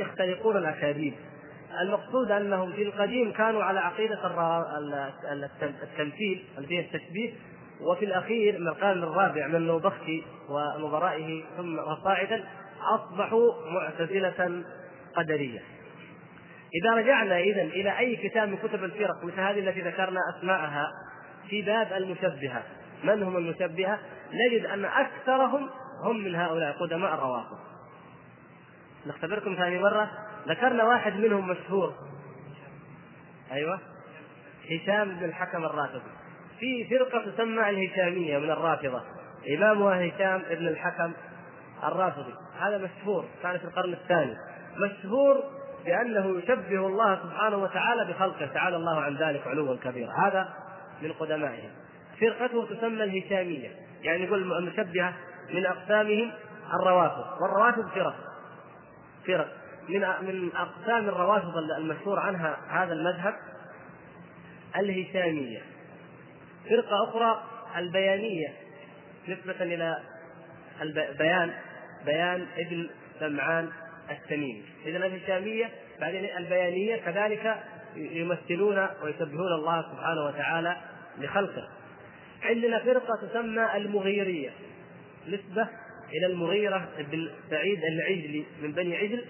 يختلقون الأكاذيب المقصود أنهم في القديم كانوا على عقيدة التمثيل اللي هي التشبيه وفي الأخير من القرن الرابع من نوبختي ونظرائه ثم وصاعدا أصبحوا معتزلة قدرية. إذا رجعنا اذا إلى أي كتاب من كتب الفرق مثل هذه التي ذكرنا أسماءها في باب المشبهة، من هم المشبهة؟ نجد أن أكثرهم هم من هؤلاء قدماء الروافض. نختبركم ثاني مرة. ذكرنا واحد منهم مشهور. أيوه. هشام بن الحكم الرافضي. في فرقة تسمى الهشامية من الرافضة. إمامها هشام بن الحكم الرافضي. هذا مشهور كان في القرن الثاني. مشهور بأنه يشبه الله سبحانه وتعالى بخلقه. تعالى الله عن ذلك علوا كبيرا. هذا من قدمائهم فرقته تسمى الهشامية. يعني يقول المشبهه من أقسامهم الروافض. والروافض فرق. فرق من من أقسام الروافض المشهور عنها هذا المذهب الهشامية. فرقة أخرى البيانية. نسبة إلى البيان بيان ابن سمعان التميمي. اذا الهشامية بعدين البيانية كذلك يمثلون ويشبهون الله سبحانه وتعالى لخلقه. عندنا فرقة تسمى المغيرية. نسبة إلى المغيرة بن سعيد العجلي من بني عجل.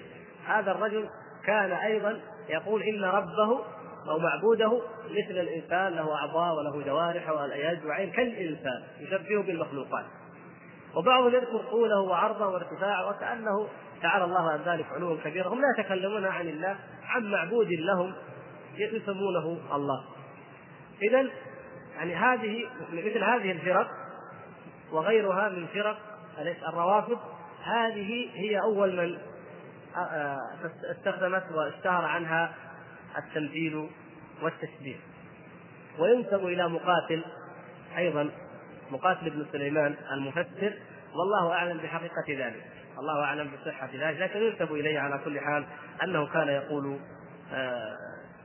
هذا الرجل كان أيضا يقول إن ربه أو معبوده مثل الإنسان له أعضاء وله جوارح ويد وعين كالإنسان يشبهه بالمخلوقات. وبعضهم يذكر طوله وعرضه وارتفاعه وكأنه تعالى الله عن ذلك علوا كبيرا. هم لا يتكلمون عن الله عن معبود لهم يسمونه الله. اذا يعني هذه مثل هذه الفرق وغيرها من فرق الروافض؟ هذه هي أول من استخدمت واشتهر عنها التمثيل والتشبيه. وينسب إلى مقاتل أيضا مقاتل بن سليمان المفسر والله أعلم بحقيقة ذلك الله أعلم بصحة ذلك لكن ينسب إليه على كل حال أنه كان يقول آه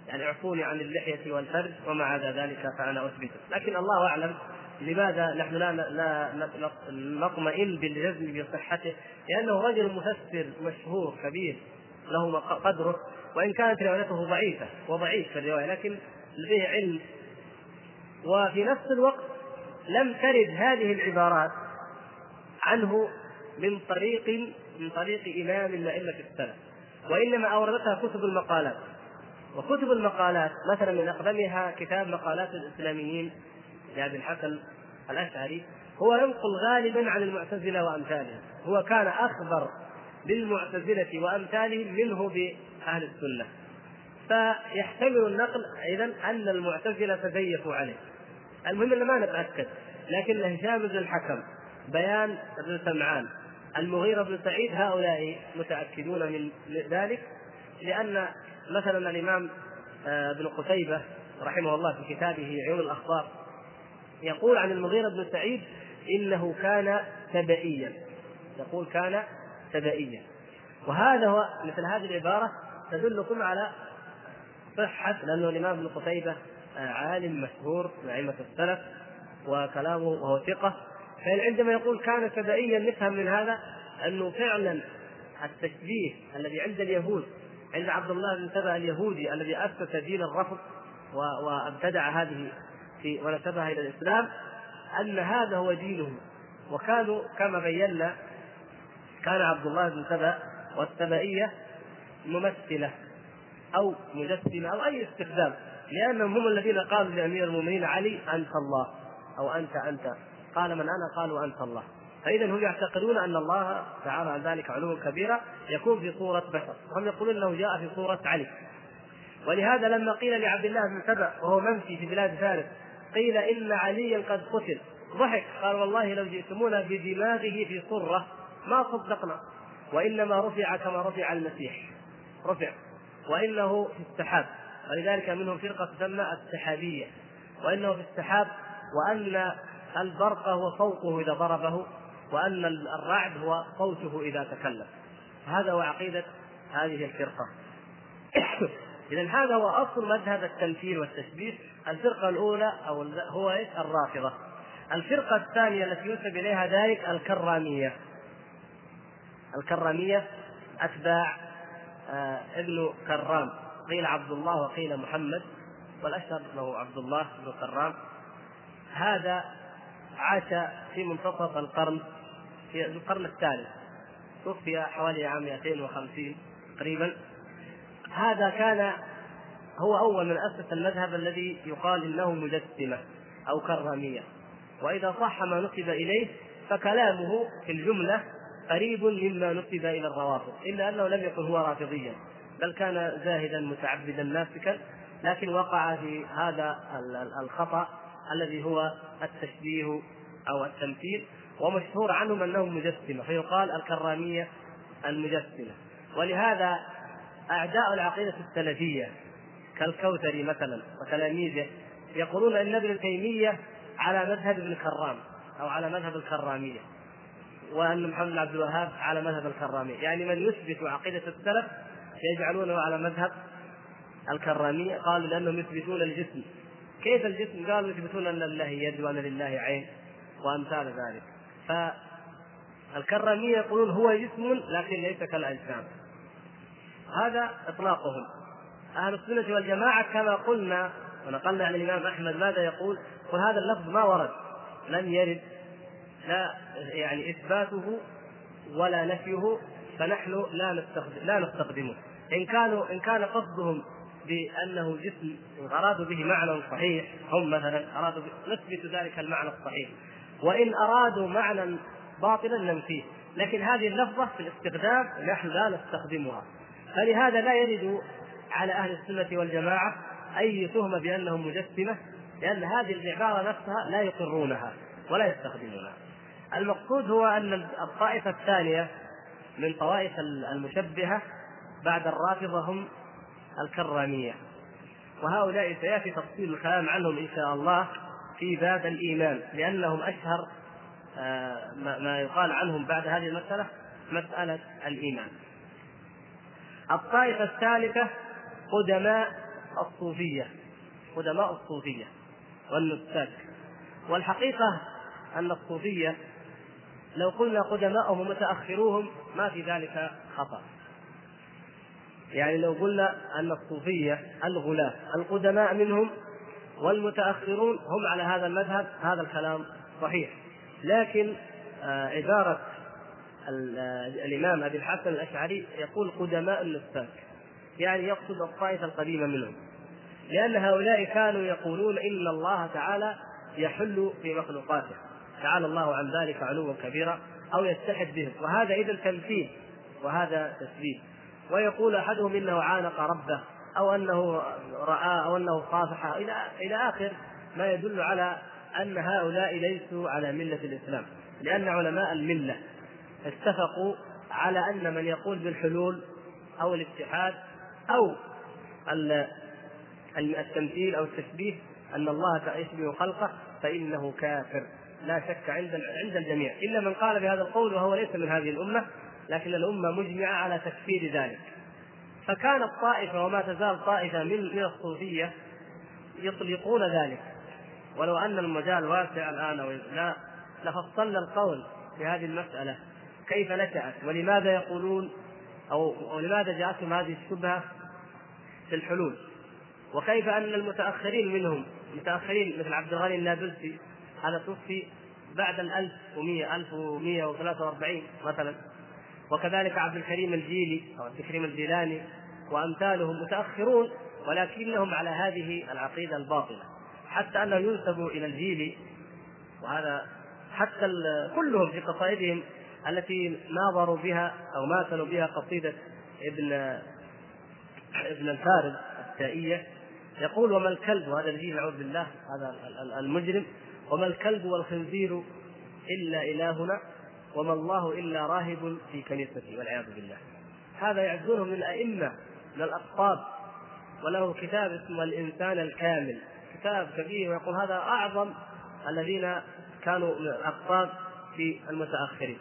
يعني اعفوني عن اللحية والفرج وما عدا ذلك فأنا أثبته. لكن الله أعلم لماذا نحن لا لا نطمئن بالجزم بصحته؟ لأنه رجل مفسر مشهور كبير له قدره وإن كانت روايته ضعيفة وضعيف في الرواية لكن لديه علم وفي نفس الوقت لم ترد هذه العبارات عنه من طريق من طريق إمام من ائمه السلف وإنما أوردتها كتب المقالات وكتب المقالات مثلا من أقدمها كتاب مقالات الإسلاميين لأبي الحسن الأشعري هو ينقل غالبا عن المعتزلة وأمثالهم. هو كان أخبر بالمعتزله وأمثالهم منه بأهل السنة. فيحتمل النقل اذا أن المعتزلة تزيفوا عليه. المهم ان ما نتأكد لكن هشام بن الحكم بيان بن سمعان المغيرة بن سعيد هؤلاء متأكدون من ذلك لأن مثلا الإمام آه، ابن قتيبة رحمه الله في كتابه عيون الأخبار يقول عن المغيرة بن سعيد إنه كان سبئيا يقول كان سبئيا وهذا هو مثل هذه العبارة تدلكم على صحة لأنه الإمام ابن قتيبة آه، عالم مشهور من أئمة السلف وكلامه وهو ثقة. فعندما يقول كان سبئيا نفهم من هذا أنه فعلا التشبيه الذي عند اليهود عند عبد الله بن سبأ اليهودي الذي أسس دين الرفض وأبتدع هذه في ونسبها إلى الإسلام أن هذا هو دينه وكانوا كما بينا كان عبد الله بن سبأ والسبائية ممثلة أو مجسمة أو أي استخدام لأنهم هم الذين قالوا لأمير المؤمنين علي أنت الله أو أنت أنت. قال من أنا؟ قالوا أنت الله. فإذا هم يعتقدون أن الله تعالى عن ذلك علوا كبيرا يكون في صورة بشر. هم يقولون أنه جاء في صورة علي. ولهذا لما قيل لعبد الله بن سبأ وهو منفي في بلاد فارس قيل إن عليا قد قتل. ضحك. قال والله لو جئتمونا بدماغه في صرة ما صدقنا وإنما رفع كما رفع المسيح. رفع. وإنه في السحاب. ولذلك منهم فرقة تسمى السحابية. وإنه في السحاب وأن البرق هو صوته إذا ضربه وأن الرعد هو صوته إذا تكلم. هذا هو عقيدة هذه الفرقة. إذا هذا هو أصل مذهب التمثيل والتشبيه الفرقة الأولى أو هو إيش؟ الرافضة. الفرقة الثانية التي ينسب إليها ذلك الكرامية. الكرامية أتباع آه، ابن كرام. قيل عبد الله وقيل محمد والأشهر انه عبد الله بن كرام. هذا عاش في منتصف القرن في القرن الثالث. توفي حوالي عام 250 تقريبا. هذا كان هو أول من اسس المذهب الذي يقال إنه مجسمة أو كرامية. وإذا صح ما نسب إليه فكلامه في الجملة قريب مما نسب إلى الروافض إلا أنه لم يكن هو رافضيا بل كان زاهدا متعبدا ناسكا لكن وقع في هذا الخطأ الذي هو التشبيه أو التمثيل ومشهور عنهم أنهم مجسمة فيقال الكرامية المجسمة. ولهذا أعداء العقيدة السلفية كالكوثري مثلا وتلاميذه يقولون إن ابن تيمية على مذهب ابن كرام أو على مذهب الكرامية وأن محمد بن عبد الوهاب على مذهب الكرامية. يعني من يثبت عقيدة السلف يجعلونه على مذهب الكرامية. قالوا لأنهم يثبتون الجسم. كيف الجسم؟ قالوا يثبتون أن لله يد وأن لله عين وأمثال ذلك. فالكرامية يقولون هو جسم لكن ليس كالأجسام. هذا إطلاقهم. أهل السنة والجماعة كما قلنا ونقلنا عن الإمام أحمد ماذا يقول؟ وهذا اللفظ ما ورد. لم يرد. لا يعني إثباته ولا نفيه فنحن لا نستخدم لا نستخدمه. إن كانوا إن كان قصدهم بأنه جسم أرادوا به معنى صحيح هم مثلا أرادوا نثبت ذلك المعنى الصحيح. وإن أرادوا معنى باطلا ننفيه. لكن هذه اللفظة في الاستخدام نحن لا نستخدمها. فلهذا لا يرد على أهل السنة والجماعة أي تهمة بأنهم مجسمة لأن هذه العبارة نفسها لا يقرونها ولا يستخدمونها المقصود هو أن الطائفة الثانية من طوائف المشبهة بعد الرافضة هم الكرامية وهؤلاء سيأتي تفصيل الكلام عنهم إن شاء الله في باب الإيمان لأنهم أشهر آه، ما يقال عنهم بعد هذه المسألة مسألة الإيمان. الطائفة الثالثة قدماء الصوفية قدماء الصوفية والنساك والحقيقة أن الصوفية لو قلنا قدماءهم ومتأخروهم ما في ذلك خطأ. يعني لو قلنا أن الصوفية الغلاة القدماء منهم والمتأخرون هم على هذا المذهب هذا الكلام صحيح. لكن آه، عبارة آه، الإمام أبي الحسن الأشعري يقول قدماء النساك يعني يقصد الطائفة القديمة منهم. لأن هؤلاء كانوا يقولون إن الله تعالى يحل في مخلوقاته. تعالى الله عن ذلك علوا كبيرا أو يتحد بهم. وهذا إذا تمثيل وهذا تثبيت ويقول أحدهم إنه عانق ربه أو أنه رأى أو أنه صافح. إلى إلى آخر ما يدل على أن هؤلاء ليسوا على ملة الإسلام. لأن علماء الملة اتفقوا على أن من يقول بالحلول أو الاتحاد أو التمثيل أو التشبيه أن الله يشبه خلقه فإنه كافر. لا شك عند عند الجميع. إلا من قال بهذا القول وهو ليس من هذه الأمة لكن الأمة مجمعة على تكفير ذلك. فكانت طائفه وما تزال طائفة من من الصوفية يطلقون ذلك. ولو أن المجال واسع الآن لا لفصلنا القول في هذه المسألة. كيف نشأت؟ ولماذا يقولون أو ولماذا جاءتهم هذه الشبهة؟ في الحلول. وكيف أن المتأخرين منهم المتأخرين مثل عبد الغني النابلسي هذا توفي بعد ال 1100 1143 مثلا. وكذلك عبد الكريم الجيلي أو عبد الكريم الجيلاني وأمثالهم متأخرون ولكنهم على هذه العقيدة الباطلة. حتى أنه ينسب إلى الجيلي وهذا حتى كلهم في قصائدهم التي ناظروا بها أو ماثلوا بها قصيدة ابن ابن الفارس التائية يقول وما الكلب وهذا الذي نعوذ بالله هذا المجرم. وما الكلب والخنزير إلا إلهنا وما الله إلا راهب في كنيسته والعياذ بالله. هذا يعدونه من الأئمة من الاقطاب وله كتاب اسمه الإنسان الكامل. كتاب كبير ويقول هذا أعظم الذين كانوا من الاقطاب في المتأخرين.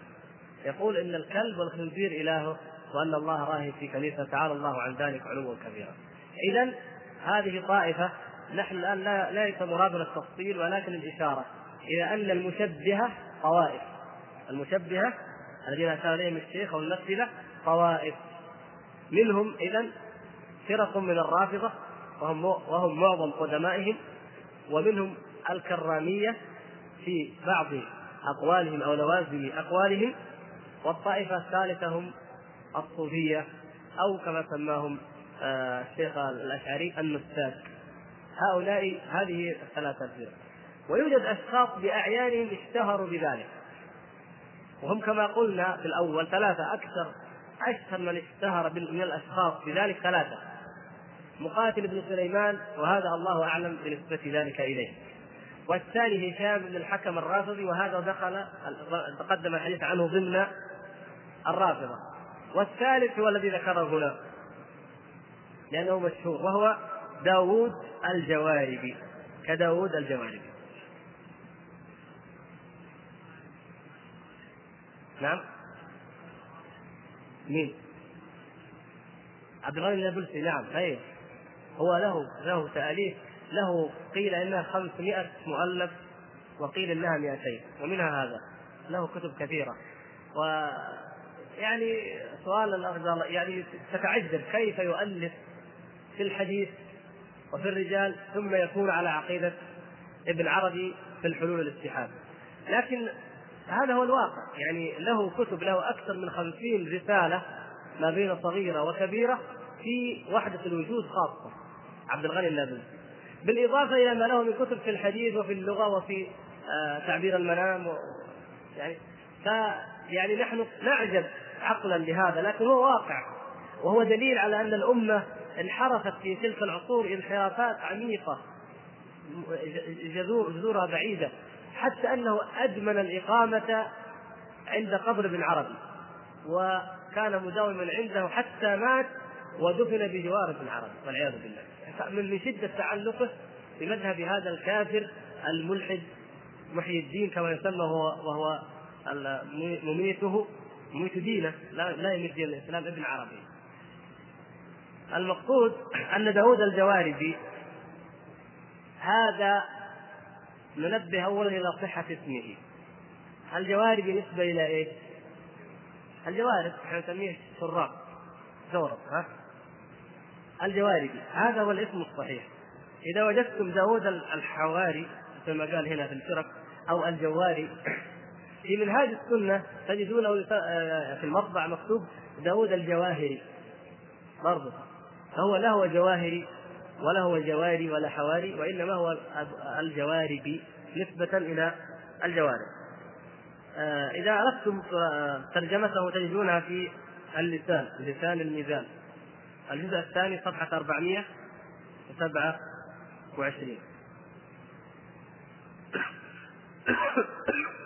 يقول إن الكلب والخنزير إلهه وأن الله راهب في كنيسة تعالى الله عن ذلك علوا كبيرا. اذا هذه طائفة نحن الآن لا ليس مرادنا التفصيل ولكن الإشارة إلى أن المشبهة طوائف. المشبهة الذين اشار إليهم الشيخ أو الممثله طوائف منهم إذا فرق من الرافضة وهم وهم معظم قدمائهم ومنهم الكرامية في بعض أقوالهم أو لوازم أقوالهم والطائفة الثالثة هم الصوفية أو كما سماهم آه، الشيخ الأشعري النساك هؤلاء هذه الثلاثة فرق ويوجد أشخاص بأعيانهم اشتهروا بذلك. وهم كما قلنا في الأول ثلاثة أكثر أشهر من اشتهر من الأشخاص بذلك ثلاثة. مقاتل بن سليمان وهذا الله أعلم بنسبة ذلك إليه. والثاني هشام بن الحكم الرافضي وهذا دخل تقدم الحديث عنه ضمن الرافضة. والثالث هو الذي ذكره هنا لأنه مشهور وهو داوود الجواربي. كداوود الجواربي. نعم. مين؟ عبد الغني النابلسي نعم اي هو له له تأليف. له قيل إنها 500 مؤلف وقيل إنها 200 ومنها هذا. له كتب كثيرة. و يعني سؤال الأرجل يعني تتعجب كيف يؤلف في الحديث وفي الرجال ثم يكون على عقيدة ابن عربي في الحلول والاستحاب لكن هذا هو الواقع يعني له كتب له أكثر من خمسين رسالة ما بين صغيرة وكبيرة في وحدة الوجود خاصة عبد الغني النابلسي بالإضافة إلى ما له من كتب في الحديث وفي اللغة وفي آه تعبير المنام و يعني ف يعني نحن نعجب عقلا لهذا لكن هو واقع. وهو دليل على أن الأمة انحرفت في تلك العصور انحرافات عميقة جذور جذورها بعيدة حتى أنه أدمن الإقامة عند قبر ابن عربي وكان مداوما عنده حتى مات ودفن بجوار ابن عربي والعياذ بالله. من شدة تعلقه بمذهب هذا الكافر الملحد محيي الدين كما يسمى هو وهو مميته. مميت دينه لا لا يميت دين الإسلام ابن عربي. المقصود أن داود الجواربي هذا ننبه اولا إلى صحة اسمه. الجواربي نسبة إلى إيش؟ الجوارب إحنا نسميه سراق زورق ها؟ الجواربي هذا هو الاسم الصحيح. إذا وجدتم داود الحواري كما قال هنا في الفرق أو الجواري في منهاج السنة تجدونه آه، في المطبع مكتوب داود الجواهري. برضه فهو لا هو جواهري ولا هو جواري ولا حواري وإنما هو الجواربي نسبة إلى الجوارب. آه، إذا أردتم آه، ترجمته تجدونها في اللسان لسان الميزان. الجزء الثاني صفحة 427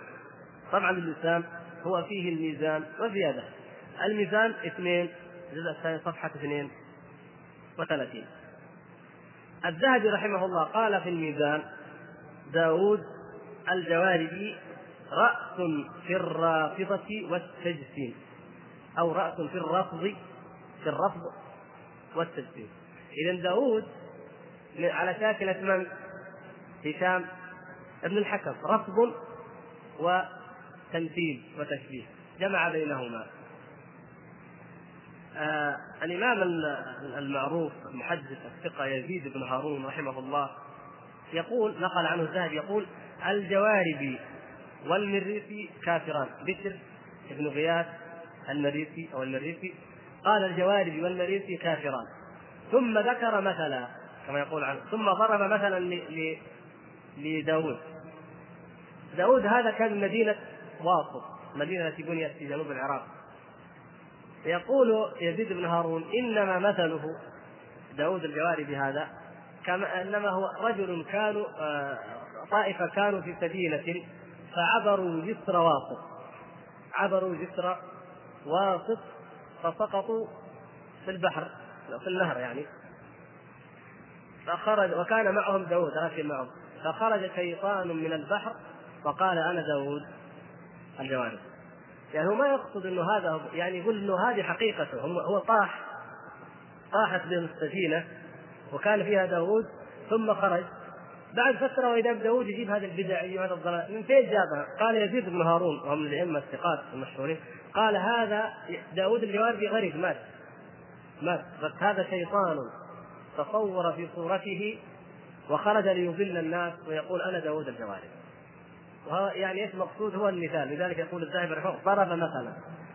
طبعا اللسان هو فيه الميزان وزيادة. الميزان اثنين الجزء الثاني صفحة اثنين وثلاثين. الذهبي رحمه الله قال في الميزان داود الجواربي رأس في الرافضة والتجسيم. أو رأس في الرفض في الرفض والتجسيم. إذا داود على شاكلة من؟ هشام ابن الحكم. رفض و تمثيل وتشبيه. جمع بينهما. آه الإمام المعروف المحدث الثقة يزيد بن هارون رحمه الله يقول نقل عنه الذهبي يقول الجواربي والمريسي كافران. بشر بن غياث المريسي أو المريسي قال الجواربي والمريسي كافران. ثم ذكر مثلا كما يقول عنه ثم ضرب مثلا لداود. داود هذا كان مدينة واسط مدينة بنيت في جنوب العراق. يقول يزيد بن هارون إنما مثله داود الجواري بهذا كما إنما هو رجل كانوا آه، طائفة كانوا في سفينة فعبروا جسر واسط عبروا جسر واسط فسقطوا في البحر في النهر يعني. فخرج وكان معهم داود راكب معهم. فخرج شيطان من البحر فقال أنا داود. الجوانب يعني هو ما يقصد إنه هذا يعني يقول إنه هذه حقيقته هو طاح طاحت بهم السفينة وكان فيها داوود ثم خرج. بعد فترة وإذا داوود يجيب هذه البدع يجيب هذا الضلال. من فين جابها؟ قال يزيد بن هارون وهو من الأئمة الثقات المشهورين. قال هذا داوود الجواربي غريب مات. مات. بس هذا شيطان تصور في صورته وخرج ليضل الناس ويقول أنا داوود الجواري وهو يعني إيش المقصود هو المثال؟ لذلك يقول الذاهب رحمه ضرب مثلا.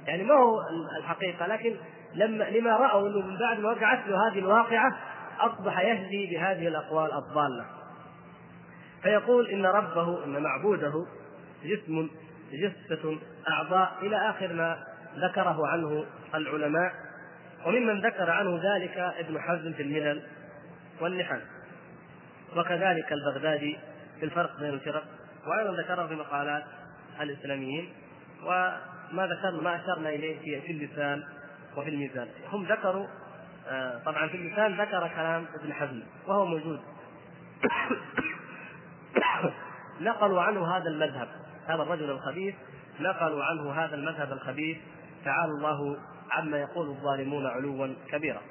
يعني ما هو الحقيقة لكن لما لما رأوا إنه من بعد ما وقعت له هذه الواقعة أصبح يهدي بهذه الأقوال الضالة. فيقول إن ربه إن معبوده جسم جثة أعضاء إلى آخر ما ذكره عنه العلماء. وممن ذكر عنه ذلك ابن حزم في الملل والنحل وكذلك البغدادي في الفرق بين الفرق. وأيضا ذكره في مقالات الإسلاميين وما ذكرنا ما أشرنا إليه في اللسان وفي الميزان. هم ذكروا آه، طبعا في اللسان ذكر كلام ابن حزم وهو موجود. نقلوا عنه هذا المذهب. هذا الرجل الخبيث نقلوا عنه هذا المذهب الخبيث. تعالى الله عما يقول الظالمون علوا كبيرا.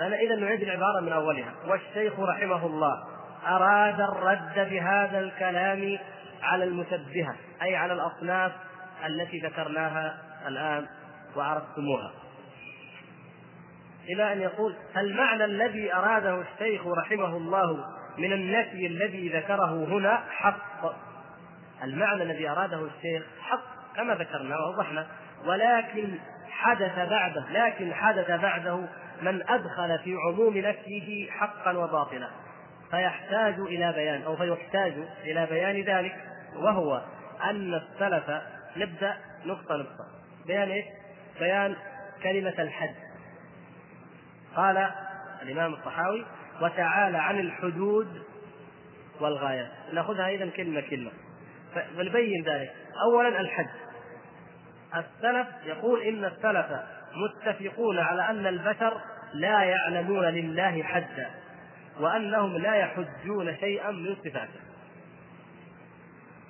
أنا إذا نعيد العبارة من أولها. والشيخ رحمه الله أراد الرد بهذا الكلام على المشبهة أي على الأصناف التي ذكرناها الآن وعرفتموها. إلى أن يقول المعنى الذي أراده الشيخ رحمه الله من النفي الذي ذكره هنا حق؟ المعنى الذي أراده الشيخ حق؟ كما ذكرنا ووضحنا. ولكن حدث بعده لكن حدث بعده من أدخل في عموم نفيه حقا وباطلا. فيحتاج إلى بيان أو فيحتاج إلى بيان ذلك وهو أن السلف نبدأ نقطة نقطة. بيان إيش؟ بيان كلمة الحد. قال الإمام الصحاوي وتعالى عن الحدود والغايات. نأخذها إذا كلمة كلمة. فنبين ذلك. أولا الحد. السلف يقول إن السلف متفقون على أن البشر لا يعلمون لله حدا. وأنهم لا يحجون شيئا من صفاته.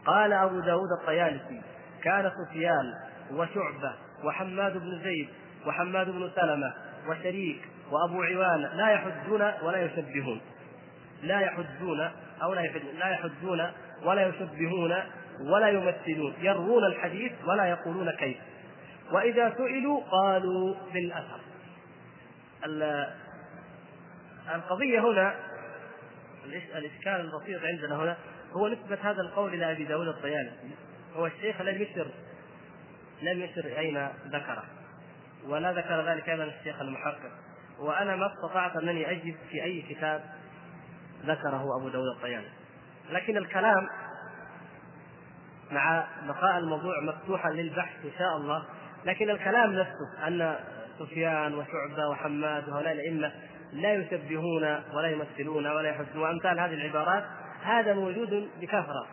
قال أبو داود الطيالسي كان سفيان وشعبة وحماد بن زيد وحماد بن سلمة وشريك وأبو عوان لا يحجون ولا يشبهون. لا يحجون أو لا يحجون لا يحجون ولا يشبهون ولا يمثلون. يروون الحديث ولا يقولون كيف. وإذا سئلوا قالوا بالأثر. القضية هنا الإشكال البسيط عندنا هنا هو نسبة هذا القول إلى أبي داود الطيالسي. هو الشيخ لم يشر لم يشر أين ذكره ولا ذكر ذلك أيضا الشيخ المحقق. وأنا ما استطعت أنني أجد في أي كتاب ذكره أبو داود الطيالسي. لكن الكلام مع بقاء الموضوع مفتوحا للبحث إن شاء الله. لكن الكلام نفسه أن سفيان وشعبة وحماد وهؤلاء الأئمة لا يشبهون ولا يمثلون ولا يحسنون وأمثال هذه العبارات هذا موجود بكثرة.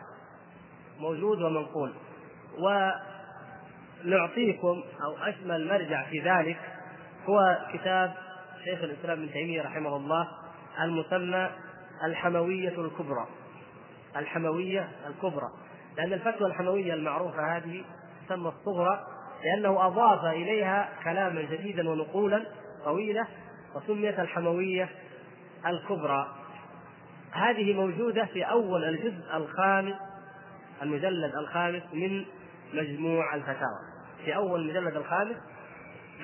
موجود ومنقول. ونعطيكم أو أشمل مرجع في ذلك هو كتاب شيخ الإسلام ابن تيمية رحمه الله المسمى الحموية الكبرى. الحموية الكبرى. لأن الفتوى الحموية المعروفة هذه تسمى الصغرى لأنه أضاف إليها كلاما جديدا ونقولا طويلة وسميت الحموية الكبرى. هذه موجودة في أول الجزء الخامس المجلد الخامس من مجموع الفتاوى. في أول المجلد الخامس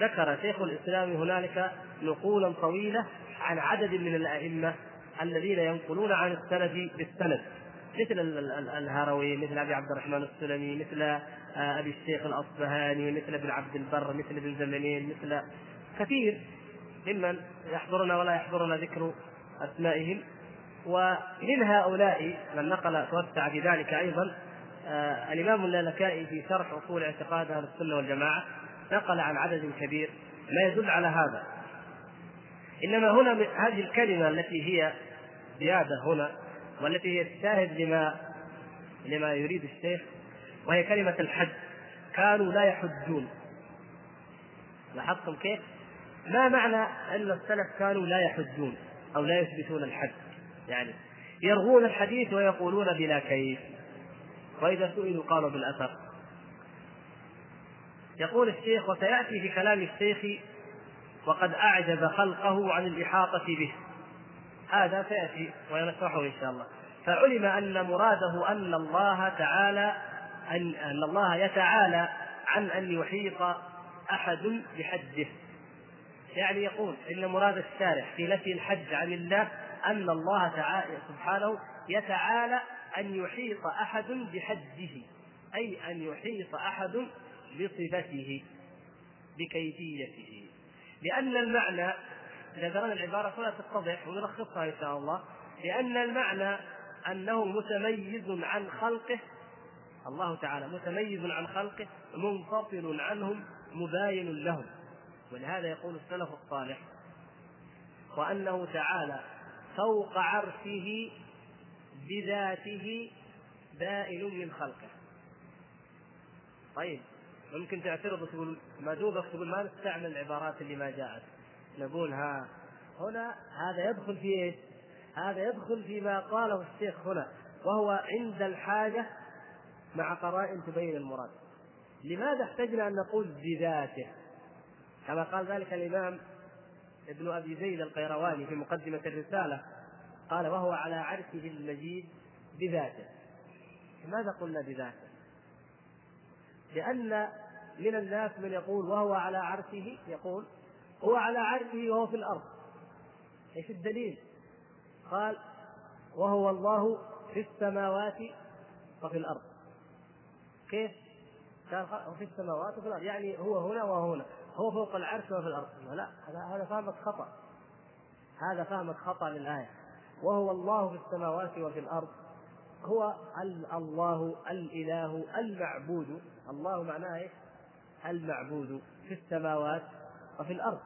ذكر شيخ الإسلام هنالك نقولا طويلة عن عدد من الأئمة الذين ينقلون عن السند بالسند مثل الهروي مثل أبي عبد الرحمن السلمي مثل آه، أبي الشيخ الأصبهاني مثل ابن عبد البر مثل ابن زمنين مثل كثير. ممن يحضرنا ولا يحضرنا ذكر أسمائهم. ومن هؤلاء من نقل توسع في ذلك أيضا آه الإمام اللالكائي في شرح أصول اعتقاد أهل السنة والجماعة نقل عن عدد كبير ما يدل على هذا. إنما هنا هذه الكلمة التي هي زيادة هنا والتي هي الشاهد لما لما يريد الشيخ وهي كلمة الحج. كانوا لا يحجون. لاحظتم كيف؟ ما معنى أن السلف كانوا لا يحجون أو لا يثبتون الحج يعني يرغون الحديث ويقولون بلا كيف. وإذا سئلوا قالوا بالأثر. يقول الشيخ وسيأتي في كلام الشيخ وقد أعجز خلقه عن الإحاطة به. هذا سيأتي ونشرحه إن شاء الله. فعلم أن مراده أن الله تعالى أن, أن الله يتعالى عن أن يحيط أحد بحده. يعني يقول إن مراد الشارع في نفي الحج عن الله أن الله تعالى سبحانه يتعالى أن يحيط أحد بحجه أي أن يحيط أحد بصفته بكيفيته. لأن المعنى إذا قرأنا العبارة هنا تتضح ونلخصها إن شاء الله لأن المعنى أنه متميز عن خلقه الله تعالى متميز عن خلقه منفصل عنهم مباين لهم. ولهذا يقول السلف الصالح وأنه تعالى فوق عرشه بذاته بائن من خلقه. طيب ممكن تعترض وتقول ما دوبك تقول ما نستعمل العبارات اللي ما جاءت. نقول ها هنا هذا يدخل في إيش؟ هذا يدخل فيما قاله الشيخ هنا وهو عند الحاجة مع قرائن تبين المراد. لماذا احتجنا أن نقول بذاته؟ كما قال ذلك الإمام ابن أبي زيد القيرواني في مقدمة الرسالة قال وهو على عرشه المجيد بذاته. لماذا قلنا بذاته؟ لأن من الناس من يقول وهو على عرشه يقول هو على عرشه وهو في الأرض. إيش الدليل؟ قال وهو الله في السماوات وفي الأرض. كيف؟ قال في السماوات وفي الأرض. يعني هو هنا وهو هنا. هو فوق العرش وفي الأرض. لا هذا فهمك خطأ. هذا فهمك خطأ للآية. وهو الله في السماوات وفي الأرض. هو الله الإله المعبود. الله معناه إيش؟ المعبود في السماوات وفي الأرض.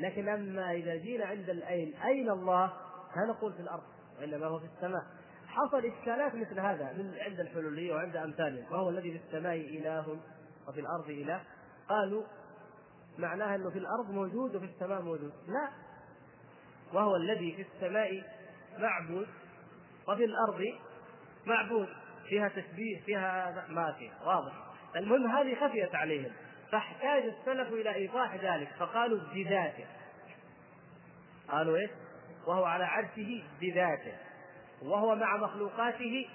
لكن أما إذا جينا عند الأين أين الله؟ لا نقول في الأرض وإنما هو في السماء. حصل إشكالات مثل هذا من عند الحلولية وعند أمثالهم وهو الذي في السماء إله وفي الأرض إله. قالوا معناها أنه في الأرض موجود وفي السماء موجود. لا. وهو الذي في السماء معبود وفي الأرض معبود. فيها تشبيه فيها ما في واضح. المهم هذه خفيت عليهم. فاحتاج السلف إلى إيضاح ذلك. فقالوا بذاته. قالوا إيش؟ وهو على عرشه بذاته. وهو مع مخلوقاته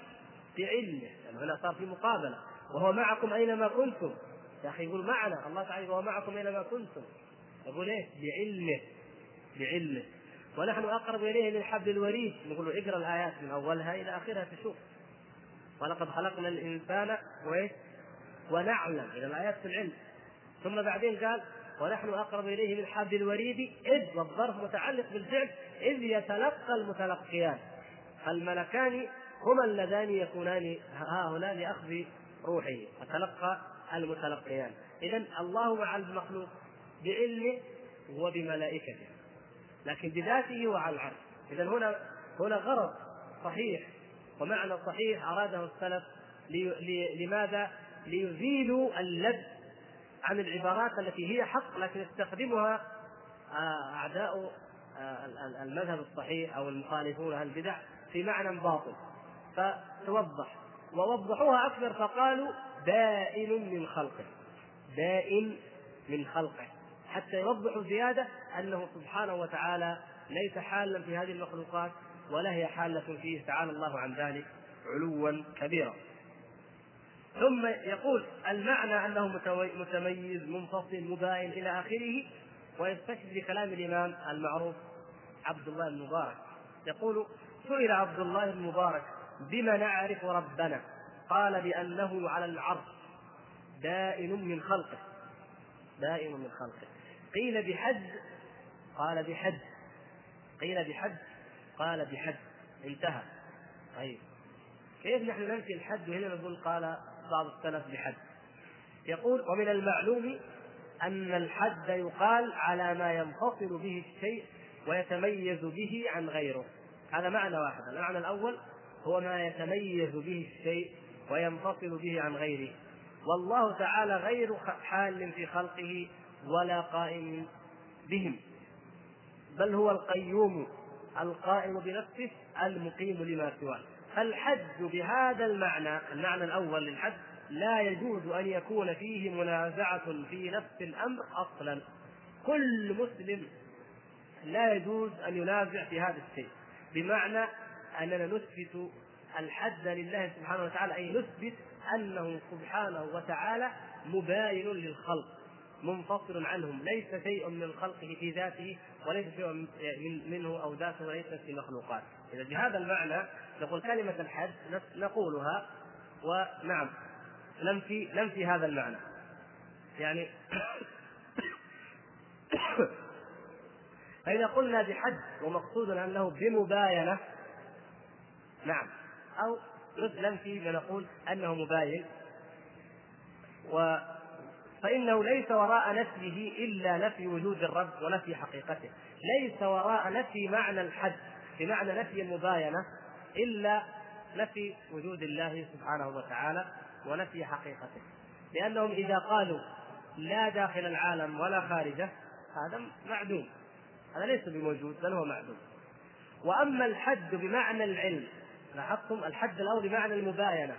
بعلمه. يعني هنا صار في مقابلة. وهو معكم أينما كنتم. يا أخي يقول معنا الله تعالى وهو معكم اينما كنتم. يقول إيه؟ بعلمه بعلمه. ونحن أقرب إليه من حبل الوريد. نقول له اقرأ الآيات من أولها إلى آخرها تشوف. ولقد خلقنا الإنسان وإيش؟ ونعلم. إلى الآيات في العلم. ثم بعدين قال ونحن أقرب إليه من حبل الوريد إذ والظرف متعلق بالفعل إذ يتلقى المتلقيان. الملكان هما اللذان يكونان ها هنا لأخذ روحه. فتلقى المتلقيان. اذا الله مع المخلوق بعلمه وبملائكته. لكن بذاته وعلى العرش. اذا هنا هنا غرض صحيح ومعنى صحيح أراده السلف لي لماذا؟ ليزيلوا اللب عن العبارات التي هي حق لكن يستخدمها آه، أعداء آه، المذهب الصحيح أو المخالفون أهل البدع في معنى باطل. فتوضح. ووضحوها أكثر فقالوا بائن من خلقه. بائن من خلقه. حتى يوضحوا زيادة أنه سبحانه وتعالى ليس حالا في هذه المخلوقات ولا هي حالة فيه تعالى الله عن ذلك علوا كبيرا. ثم يقول المعنى أنه متميز منفصل مباين إلى آخره ويستشهد بكلام الإمام المعروف عبد الله المبارك. يقول سئل عبد الله بن مبارك بما نعرف ربنا؟ قال بأنه على العرش دائن من خلقه. دائن من خلقه. قيل بحد قال بحد. قيل بحد قال بحد. انتهى. طيب. كيف نحن ننفي الحد وهنا نقول قال بعض السلف بحد؟ يقول ومن المعلوم أن الحد يقال على ما ينفصل به الشيء ويتميز به عن غيره. هذا معنى واحد. المعنى الأول هو ما يتميز به الشيء وينفصل به عن غيره. والله تعالى غير حال في خلقه ولا قائم بهم. بل هو القيوم القائم بنفسه المقيم لما سواه. فالحج بهذا المعنى المعنى الأول للحج لا يجوز أن يكون فيه منازعة في نفس الأمر أصلا. كل مسلم لا يجوز أن ينازع في هذا الشيء. بمعنى أننا نثبت الحد لله سبحانه وتعالى أي نثبت أنه سبحانه وتعالى مباين للخلق منفصل عنهم ليس شيء من خلقه في ذاته وليس شيء من منه أو ذاته ليست في مخلوقات. إذا بهذا المعنى نقول كلمة الحد نقولها ونعم ننفي ننفي هذا المعنى. يعني فإذا قلنا بحد ومقصود أنه بمباينة نعم. أو ننفي فنقول أنه مباين و فإنه ليس وراء نفيه إلا نفي وجود الرب ونفي حقيقته. ليس وراء نفي معنى الحد بمعنى نفي المباينة إلا نفي وجود الله سبحانه وتعالى ونفي حقيقته. لأنهم إذا قالوا لا داخل العالم ولا خارجه هذا معدوم. هذا ليس بموجود بل هو معدوم. وأما الحد بمعنى العلم لاحظتم الحد الأول بمعنى المباينة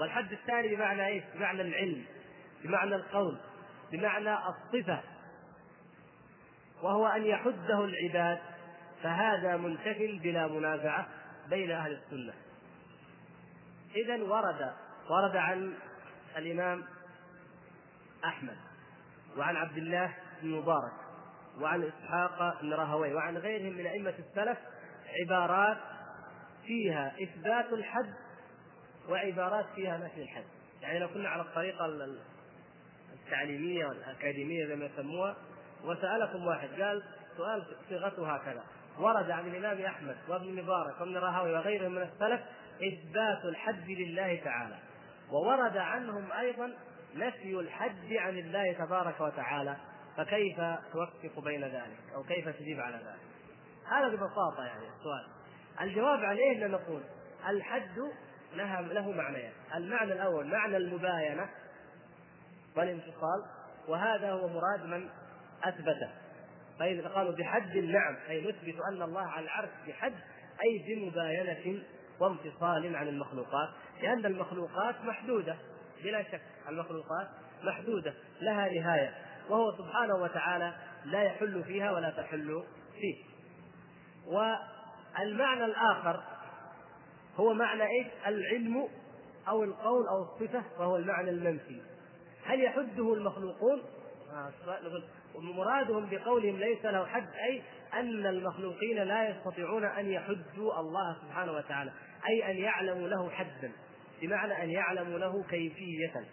والحد الثاني بمعنى إيش؟ بمعنى العلم بمعنى القول بمعنى الصفة وهو أن يحده العباد فهذا منتفل بلا منازعة بين أهل السنة اذا ورد ورد عن الإمام أحمد وعن عبد الله بن مبارك وعن إسحاق بن راهوي وعن غيرهم من أئمة السلف عبارات فيها إثبات الحد وعبارات فيها نفي الحد. يعني لو كنا على الطريقة التعليمية والأكاديمية زي ما يسموها وسألكم واحد قال سؤال صيغته هكذا ورد عن الإمام أحمد وابن مبارك وابن راهوي وغيرهم من السلف إثبات الحد لله تعالى وورد عنهم أيضا نفي الحد عن الله تبارك وتعالى فكيف توفق بين ذلك؟ أو كيف تجيب على ذلك؟ هذا ببساطة يعني السؤال. الجواب عليه إن نقول الحد لها له معنيان. المعنى الأول معنى المباينة والانفصال وهذا هو مراد من أثبته. فإذا قالوا بحد نعم. أي نثبت أن الله على العرش بحد أي بمباينة وانفصال عن المخلوقات لأن المخلوقات محدودة. بلا شك المخلوقات محدودة لها نهاية وهو سبحانه وتعالى لا يحل فيها ولا تحل فيه. والمعنى الآخر هو معنى إيش؟ العلم أو القول أو الصفة وهو المعنى المنفي هل يحده المخلوقون؟ مرادهم بقولهم ليس له حد أي أن المخلوقين لا يستطيعون أن يحدوا الله سبحانه وتعالى أي أن يعلموا له حدا بمعنى أن يعلموا له كيفية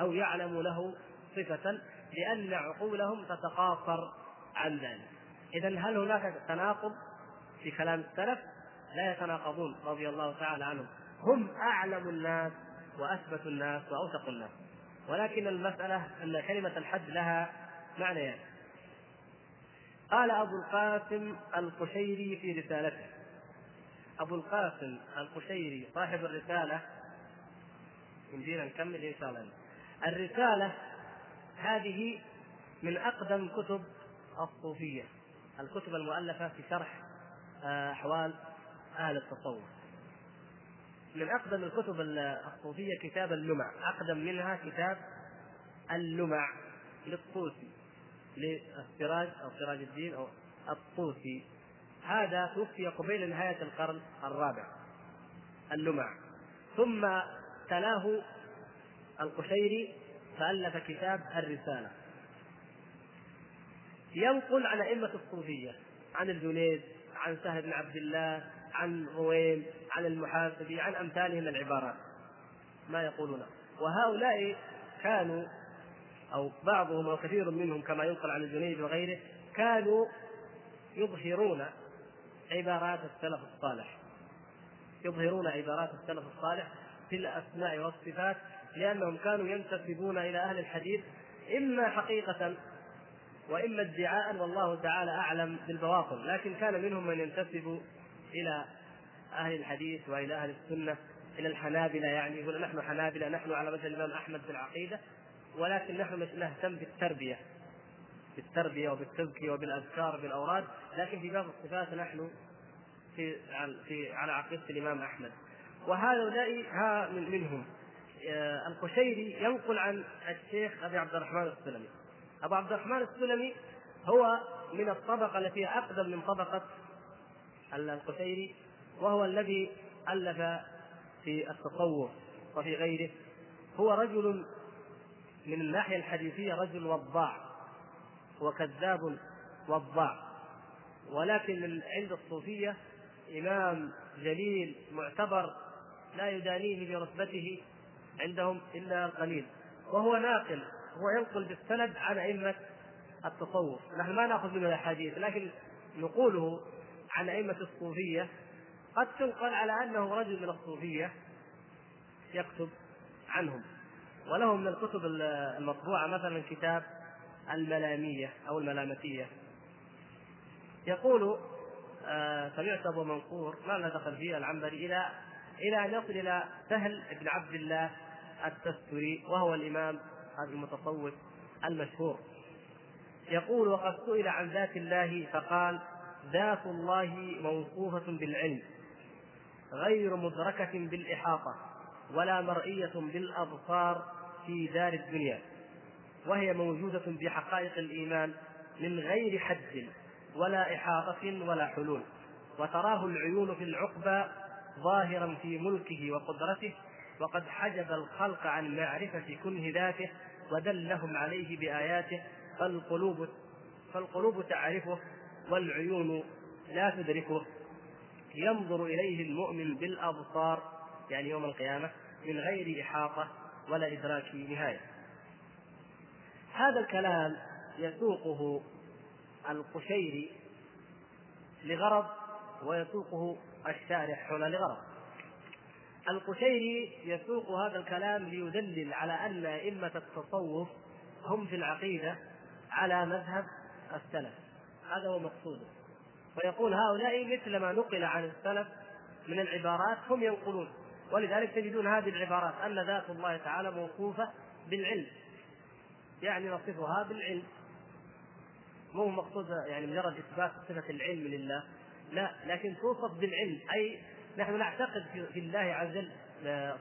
أو يعلموا له صفة لأن عقولهم تتقاصر عن ذلك إذا هل هناك تناقض في كلام السلف؟ لا يتناقضون رضي الله تعالى عنهم. هم أعلم الناس وأثبت الناس وأوثق الناس. ولكن المسألة أن كلمة الحد لها معنيان قال أبو القاسم القشيري في رسالته. أبو القاسم القشيري صاحب الرسالة. يمدينا نكمل إن شاء الله. الرسالة هذه من أقدم كتب الصوفية. الكتب المؤلفة في شرح أحوال أهل التصوف. من أقدم الكتب الصوفية كتاب اللمع أقدم منها كتاب اللمع للطوسي للسراج أو سراج الدين أو الطوسي. هذا توفي قبيل نهاية القرن الرابع اللمع. ثم تلاه القشيري فألف كتاب الرسالة. ينقل عن أئمة الصوفية عن الجنيد عن سهل بن عبد الله عن رويم عن المحاسبي عن أمثالهم العبارات. ما يقولون. وهؤلاء كانوا أو بعضهم أو كثير منهم كما ينقل عن الجنيد وغيره كانوا يظهرون عبارات السلف الصالح. يظهرون عبارات السلف الصالح في الأسماء والصفات لأنهم كانوا ينتسبون إلى أهل الحديث إما حقيقة وإما ادعاء والله تعالى أعلم بالبواطن. لكن كان منهم من ينتسب إلى أهل الحديث وإلى أهل السنة إلى الحنابلة يعني يقول نحن حنابلة نحن على مثل الإمام أحمد في العقيدة ولكن نحن نهتم بالتربية بالتربية وبالتزكية وبالأذكار بالأوراد لكن في باب الصفات نحن في في على عقيدة الإمام أحمد. وهؤلاء ها من منهم. آه، القشيري ينقل عن الشيخ أبي عبد الرحمن السلمي. أبو عبد الرحمن السلمي هو من الطبقة التي أقدم من طبقة القشيري وهو الذي ألف في التصوف وفي غيره. هو رجل من الناحية الحديثية رجل وضاع وكذاب وضاع ولكن عند الصوفية إمام جليل معتبر لا يدانيه برتبته عندهم إلا القليل وهو ناقل. هو ينقل بالسند عن أئمة التصوف. نحن ما نأخذ منه الأحاديث لكن نقوله عن أئمة الصوفية قد تنقل على أنه رجل من الصوفية يكتب عنهم. وله من الكتب المطبوعة مثلا كتاب الملامية أو الملامتية. يقول آه سمعت أبو منصور ما له دخل فيه العنبري إلى إلى أن يصل إلى سهل بن عبد الله التستري وهو الإمام هذا المتصوف المشهور. يقول وقد سئل عن ذات الله فقال ذات الله موصوفة بالعلم غير مدركة بالإحاطة ولا مرئية بالأبصار في دار الدنيا وهي موجودة بحقائق الإيمان من غير حد ولا إحاطة ولا حلول وتراه العيون في العقبى ظاهرا في ملكه وقدرته وقد حجب الخلق عن معرفة كنه ذاته ودلهم عليه بآياته فالقلوب فالقلوب تعرفه والعيون لا تدركه. ينظر إليه المؤمن بالأبصار يعني يوم القيامة من غير إحاطة ولا إدراك نهاية. هذا الكلام يسوقه القشيري لغرض ويسوقه الشارح هنا لغرض. القشيري يسوق هذا الكلام ليدلل على أن أئمة التصوف هم في العقيدة على مذهب السلف. هذا هو مقصوده. ويقول هؤلاء مثل ما نقل عن السلف من العبارات هم ينقلون. ولذلك تجدون هذه العبارات أن ذات الله تعالى موصوفه بالعلم. يعني نصفها بالعلم. مو مقصود يعني مجرد إثبات صفة العلم لله. لا لكن توصف بالعلم أي نحن نعتقد في الله عز وجل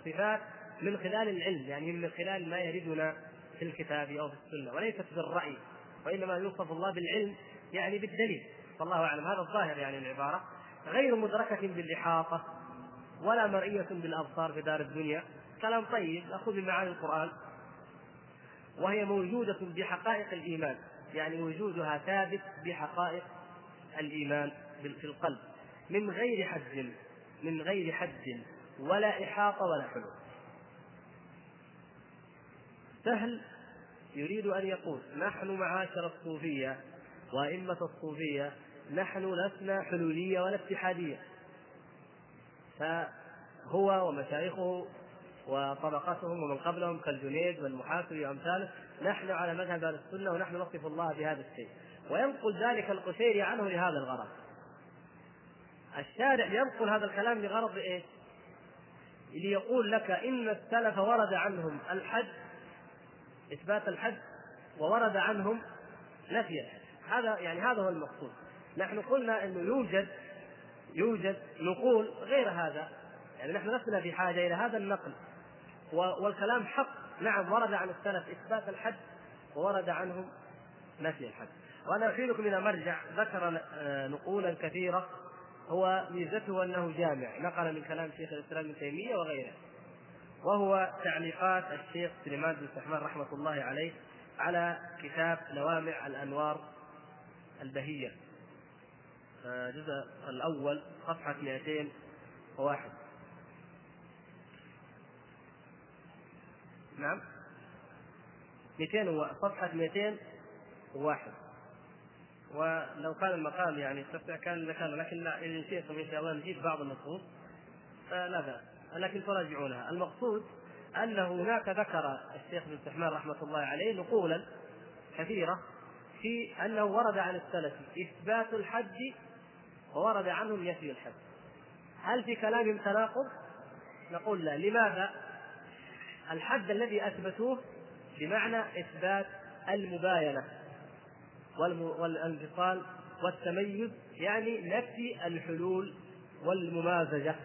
صفات من خلال العلم يعني من خلال ما يردنا في الكتاب أو في السنة وليست بالرأي وإنما يوصف الله بالعلم يعني بالدليل. والله أعلم هذا الظاهر يعني العبارة. غير مدركة بالإحاطة ولا مرئية بالأبصار في دار الدنيا. كلام طيب ناخذ من معاني القرآن. وهي موجودة بحقائق الإيمان يعني وجودها ثابت بحقائق الإيمان في القلب من غير حد. من غير حد ولا إحاطة ولا حلول. سهل يريد أن يقول نحن معاشر الصوفية وأئمة الصوفية نحن لسنا حلولية ولا اتحادية. فهو ومشايخه وطبقتهم ومن قبلهم كالجنيد والمحاسبي وأمثاله نحن على مذهب أهل السنة ونحن نصف الله بهذا الشيء. وينقل ذلك القشيري عنه لهذا الغرض. الشارع ينقل هذا الكلام لغرض إيه؟ ليقول لك إن السلف ورد عنهم الحد إثبات الحد وورد عنهم نفي الحد هذا يعني هذا هو المقصود. نحن قلنا إنه يوجد يوجد نقول غير هذا. يعني نحن لسنا في حاجة إلى هذا النقل. والكلام حق. نعم ورد عن السلف إثبات الحد وورد عنهم نفي الحد وأنا أحيلكم إلى مرجع ذكر آه، نقولا كثيرة. هو ميزته أنه جامع. نقل من كلام شيخ الإسلام ابن تيمية وغيره. وهو تعليقات الشيخ سليمان بن سحمان رحمة الله عليه على كتاب لوامع الأنوار البهية. الجزء الأول صفحة 201 نعم. 200 صفحة 201 ولو كان المقام يعني يستطيع كان لكان لكن لا إن شئتم إن شاء الله نجيب بعض النصوص فلا بأس. لكن تراجعونها. المقصود ان هناك ذكر الشيخ ابن سحمان رحمة الله عليه نقولا كثيرة في أنه ورد عن السلف إثبات الحج وورد عنهم نفي الحج. هل في كلامهم تناقض؟ نقول لا. لماذا؟ الحد الذي أثبتوه بمعنى إثبات المباينة. والانفصال والتميز يعني نفي الحلول والممازجة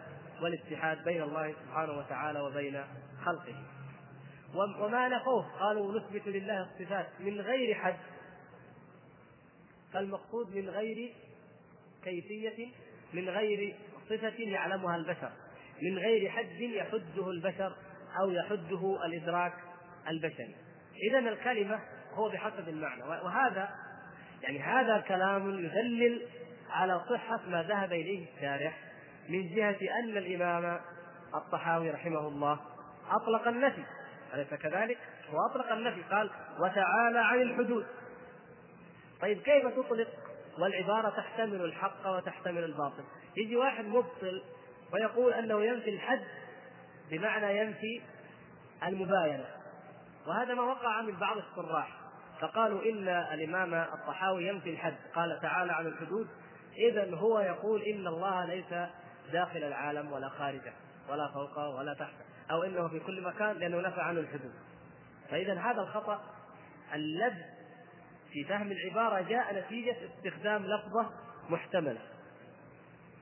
والاتحاد بين الله سبحانه وتعالى وبين خلقه. وما نفوه قالوا نثبت لله الصفات من غير حد. فالمقصود من غير كيفية من غير صفة يعلمها البشر. من غير حد يحده البشر أو يحده الإدراك البشري. إذا الكلمة هو بحسب المعنى وهذا يعني هذا كلام يدلل على صحة ما ذهب إليه الشارح من جهة أن الإمام الطحاوي رحمه الله أطلق النفي أليس كذلك؟ هو أطلق النفي قال وتعالى عن الحدود طيب كيف تطلق والعبارة تحتمل الحق وتحتمل الباطل؟ يجي واحد مبطل ويقول أنه ينفي الحد بمعنى ينفي المباينة وهذا ما وقع من بعض الشراح فقالوا إن الإمام الطحاوي ينفي الحد. قال تعالى عن الحدود إذا هو يقول إن الله ليس داخل العالم ولا خارجه ولا فوقه ولا تحته أو إنه في كل مكان لأنه نفى عنه الحدود. فإذا هذا الخطأ اللبس في فهم العبارة جاء نتيجة استخدام لفظة محتملة.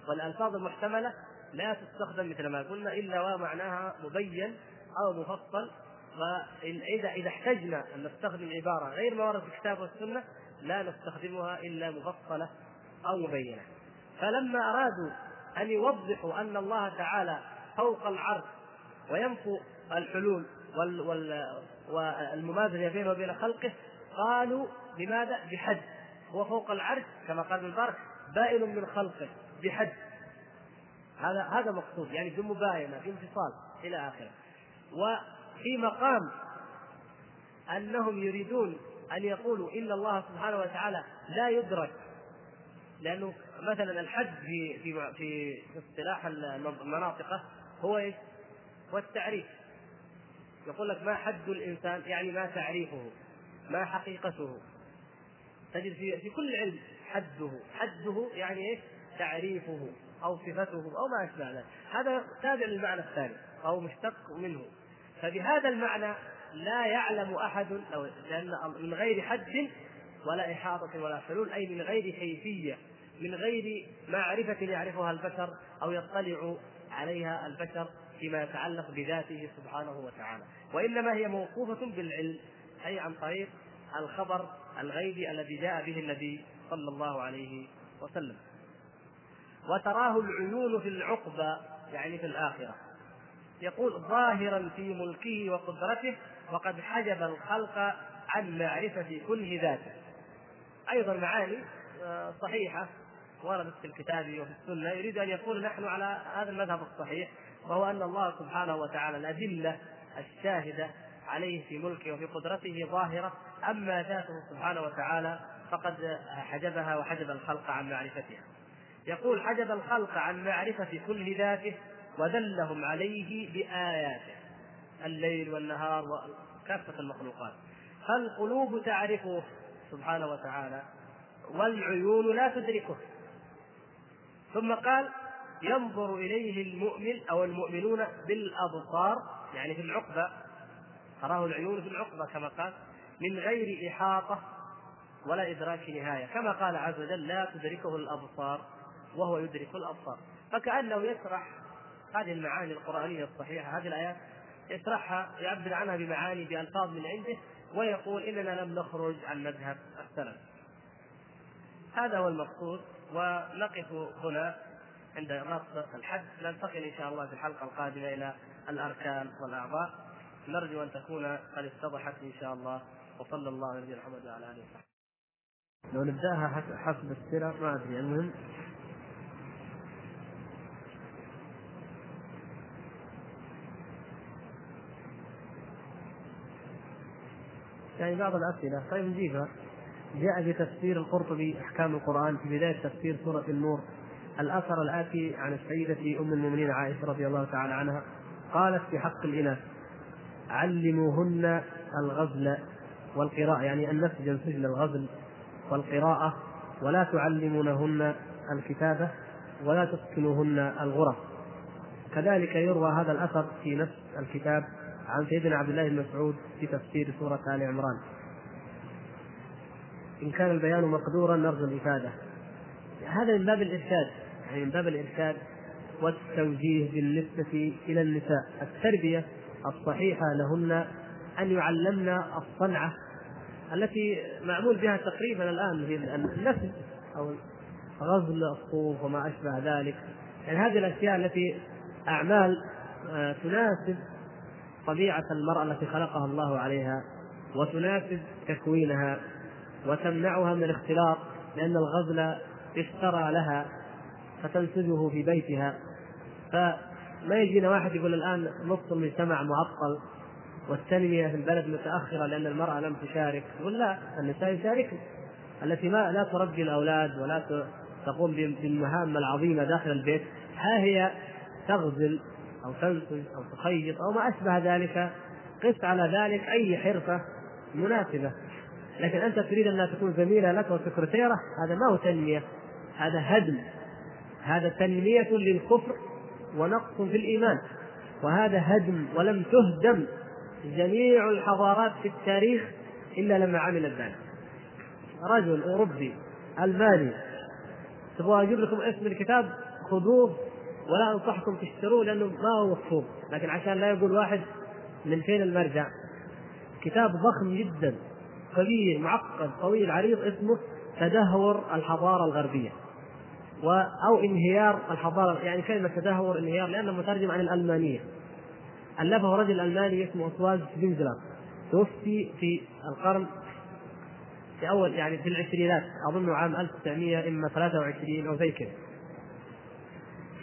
والألفاظ المحتملة لا تستخدم مثل ما قلنا إلا ومعناها مبين أو مفصل فإذا إذا احتجنا أن نستخدم عبارة غير ما ورد في الكتاب والسنة لا نستخدمها إلا مفصلة أو مبينة. فلما أرادوا أن يوضحوا أن الله تعالى فوق العرش وينفو الحلول وال وال والمماثلة بينه وبين خلقه قالوا لماذا؟ بحد. هو فوق العرش كما قال ابن بارك بائن من خلقه. بحد. هذا هذا مقصود. يعني بمباينه بانفصال إلى آخره. وفي مقام أنهم يريدون أن يقولوا إن الله سبحانه وتعالى لا يدرك. لأنه مثلا الحد في في في اصطلاح المناطق هو إيش؟ هو التعريف. يقول لك ما حد الإنسان يعني ما تعريفه ما حقيقته. تجد في في كل علم حده حده يعني إيش؟ تعريفه أو صفته أو ما أشبه ذلك. هذا تابع للمعنى الثاني أو مشتق منه. فبهذا المعنى لا يعلم أحد لأن من غير حد ولا إحاطة ولا حلول أي من غير كيفية من غير معرفة يعرفها البشر أو يطلع عليها البشر فيما يتعلق بذاته سبحانه وتعالى. وإنما هي موقوفة بالعلم أي عن طريق الخبر الغيبي الذي جاء به النبي صلى الله عليه وسلم. وتراه العيون في العقبى يعني في الآخرة. يقول ظاهرا في ملكه وقدرته وقد حجب الخلق عن معرفة كنه ذاته. أيضا معاني آه، صحيحة. وردت في الكتاب وفي السنة. يريد أن يقول نحن على هذا المذهب الصحيح وهو أن الله سبحانه وتعالى الأدلة الشاهدة عليه في ملكه وفي قدرته ظاهرة. أما ذاته سبحانه وتعالى فقد حجبها وحجب الخلق عن معرفتها يقول حجب الخلق عن معرفة كل ذاته ودلهم عليه بآياته الليل والنهار وكافة المخلوقات. فالقلوب تعرفه سبحانه وتعالى والعيون لا تدركه. ثم قال ينظر إليه المؤمن أو المؤمنون بالأبصار يعني في العقبة تراه العيون في العقبة كما قال من غير إحاطة ولا إدراك نهاية. كما قال عز وجل لا تدركه الأبصار وهو يدرك الأبصار. فكأنه يشرح هذه المعاني القرآنية الصحيحة هذه الآيات يشرحها يعبر عنها بمعاني بألفاظ من عنده ويقول إننا لم نخرج عن مذهب السلف. هذا هو المقصود ونقف هنا عند نص الحد. ننتقل إن شاء الله في الحلقة القادمة إلى الأركان والأعضاء. نرجو أن تكون قد اتضحت إن شاء الله. وصلى الله على نبينا محمد وعلى آله وصحبه. لو نبدأها حسب السيرة ما أدري. المهم يعني بعض الأسئلة. طيب نجيبها. جاء في تفسير القرطبي أحكام القرآن في بداية تفسير سورة النور. الأثر الآتي عن السيدة أم المؤمنين عائشة رضي الله تعالى عنها. قالت في حق الإناث علموهن الغزل والقراءة. يعني أن نسجن سجن الغزل والقراءة ولا تعلمونهن الكتابة ولا تسكنوهن الغرف. كذلك يروى هذا الأثر في نفس الكتاب عن سيدنا عبد الله بن مسعود في تفسير سورة آل عمران. إن كان البيان مقدورا نرجو الإفادة. هذا من باب الإرشاد. يعني من باب الإرشاد والتوجيه بالنسبة إلى النساء. التربية الصحيحة لهن أن يعلمن الصنعة التي معمول بها تقريبا الآن في النسل أو غزل الصوف وما أشبه ذلك. يعني هذه الأشياء التي أعمال آه، تناسب طبيعة المرأة التي خلقها الله عليها وتناسب تكوينها وتمنعها من الاختلاط لأن الغزل اشترى لها فتنسجه في بيتها. فما يجينا واحد يقول الآن نص المجتمع معطل والتنمية في البلد متأخرة لأن المرأة لم تشارك. يقول لا النساء يشاركن. التي ما لا تربي الأولاد ولا تقوم بالمهام العظيمة داخل البيت ها هي تغزل أو تنسج أو تخيط أو ما أشبه ذلك قس على ذلك أي حرفة مناسبة. لكن أنت تريد أنها تكون زميلة لك وسكرتيرة هذا ما هو تنمية هذا هدم. هذا تنمية للكفر ونقص في الإيمان. وهذا هدم ولم تهدم جميع الحضارات في التاريخ إلا لما عملت ذلك رجل أوروبي ألماني تبغى أجيب لكم اسم الكتاب؟ خذوه. ولا أنصحكم تشتروه لأنه ما هو مفهوم لكن عشان لا يقول واحد من فين المرجع. كتاب ضخم جدا كبير معقد طويل عريض اسمه تدهور الحضارة الغربية. و أو انهيار الحضارة يعني كلمة تدهور انهيار لأنه مترجم عن الألمانية. ألفه رجل ألماني اسمه أسواز شبنزلر توفي في القرن في أول يعني في العشرينات أظن عام 1900 إما 23 أو زي كذا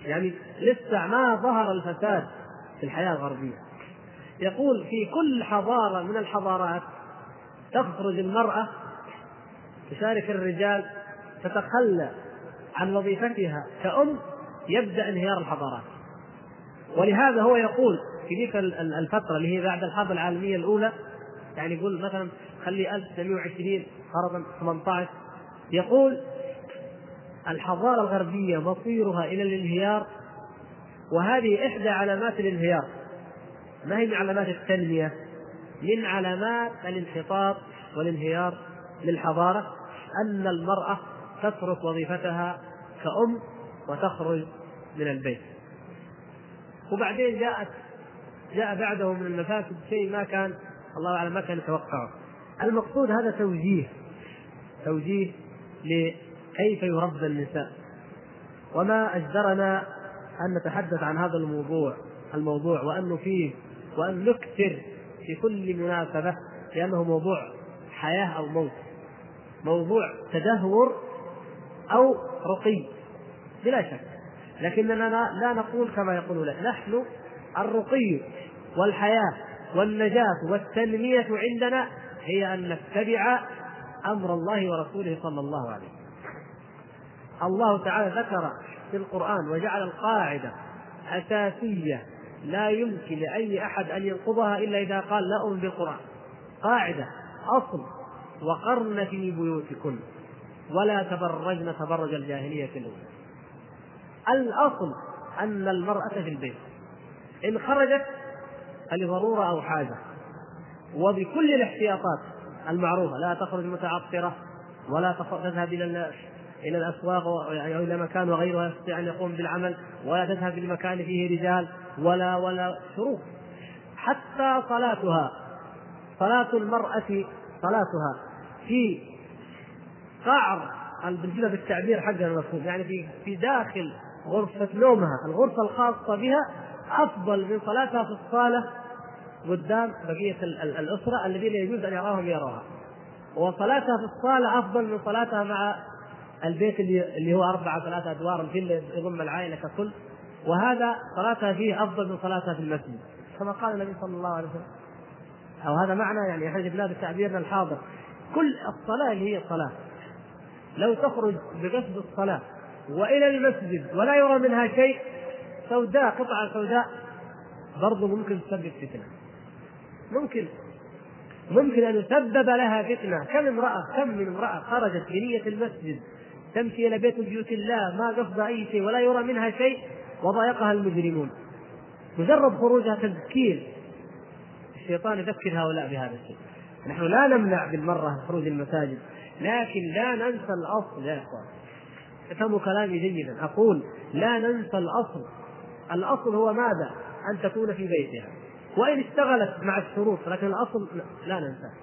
يعني لسه ما ظهر الفساد في الحياة الغربية. يقول في كل حضارة من الحضارات تخرج المرأة تشارك الرجال تتخلى عن وظيفتها كأم يبدأ انهيار الحضارات. ولهذا هو يقول في ذيك الفترة اللي هي بعد الحرب العالمية الأولى يعني يقول مثلا خلي 1920 فرضا 18 يقول الحضارة الغربية مصيرها إلى الانهيار وهذه إحدى علامات الانهيار. ما هي من علامات التنمية؟ من علامات الانحطاط والانهيار للحضارة أن المرأة تترك وظيفتها كأم وتخرج من البيت. وبعدين جاءت جاء بعده من المفاسد شيء ما كان الله أعلم ما كان يتوقعه. المقصود هذا توجيه توجيه لكيف يربى النساء؟ وما أجدرنا أن نتحدث عن هذا الموضوع الموضوع وأن نفيه وأن نكثر في كل مناسبة لأنه موضوع حياة أو موت. موضوع تدهور أو رقي بلا شك. لكننا لا نقول كما يقول لك نحن الرقي والحياة والنجاة والتنمية عندنا هي أن نتبع أمر الله ورسوله صلى الله عليه وسلم. الله تعالى ذكر في القرآن وجعل القاعدة أساسية لا يمكن لأي أحد أن ينقضها إلا إذا قال لا أؤمن بالقرآن. قاعدة أصل وقرن في بيوتكن. ولا تبرجن تبرج الجاهلية الأولى. الأصل أن المرأة في البيت. إن خرجت فلضرورة أو حاجة. وبكل الاحتياطات المعروفة لا تخرج متعطرة ولا تذهب إلى إلى الأسواق أو إلى مكان وغيرها يستطيع أن يقوم بالعمل ولا تذهب إلى مكان فيه رجال ولا ولا شروط. حتى صلاتها صلاة المرأة صلاتها في قعر بالجنة بالتعبير حقنا المفهوم. يعني في في داخل غرفة نومها الغرفة الخاصة بها أفضل من صلاتها في الصالة قدام بقية الأسرة الذين يجوز أن يراهم يراها وصلاتها في الصالة أفضل من صلاتها مع البيت اللي, هو أربعة ثلاثة أدوار الفيلا يضم العائلة ككل. وهذا صلاتها فيه أفضل من صلاتها في المسجد. كما قال النبي صلى الله عليه وسلم. أو هذا معنى يعني إحنا جبناه بتعبيرنا الحاضر. كل الصلاة اللي هي الصلاة. لو تخرج بقصد الصلاة وإلى المسجد ولا يرى منها شيء سوداء قطعة سوداء برضه ممكن تسبب فتنة. ممكن. ممكن أن يسبب لها فتنة. كم امرأة كم من امرأة خرجت بنية المسجد تمشي إلى بيت بيوت الله ما قصد أي شيء ولا يرى منها شيء وضايقها المجرمون. مجرد خروجها تذكير. الشيطان يذكر هؤلاء بهذا الشيء. نحن لا نمنع بالمرة خروج المساجد لكن لا ننسى الأصل. يا إخوان افهموا كلامي جيدا. أقول لا ننسى الأصل. الأصل هو ماذا؟ أن تكون في بيتها. وإن اشتغلت مع الشروط لكن الأصل لا ننساه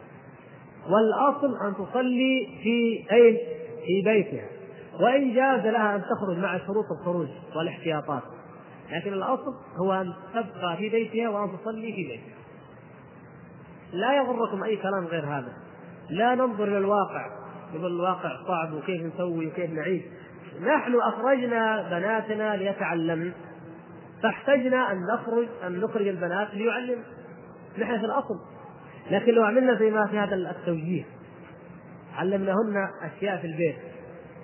والأصل أن تصلي في أين؟ في بيتها. وإن جاز لها أن تخرج مع شروط الخروج والاحتياطات. لكن الأصل هو أن تبقى في بيتها وأن تصلي في بيتها. لا يغركم أي كلام غير هذا. لا ننظر إلى الواقع يقول الواقع صعب وكيف نسوي وكيف نعيش. نحن أخرجنا بناتنا ليتعلمن فاحتجنا أن نخرج أن نخرج البنات ليعلم. نحن في الأصل. لكن لو عملنا زي ما في هذا التوجيه علمناهن أشياء في البيت.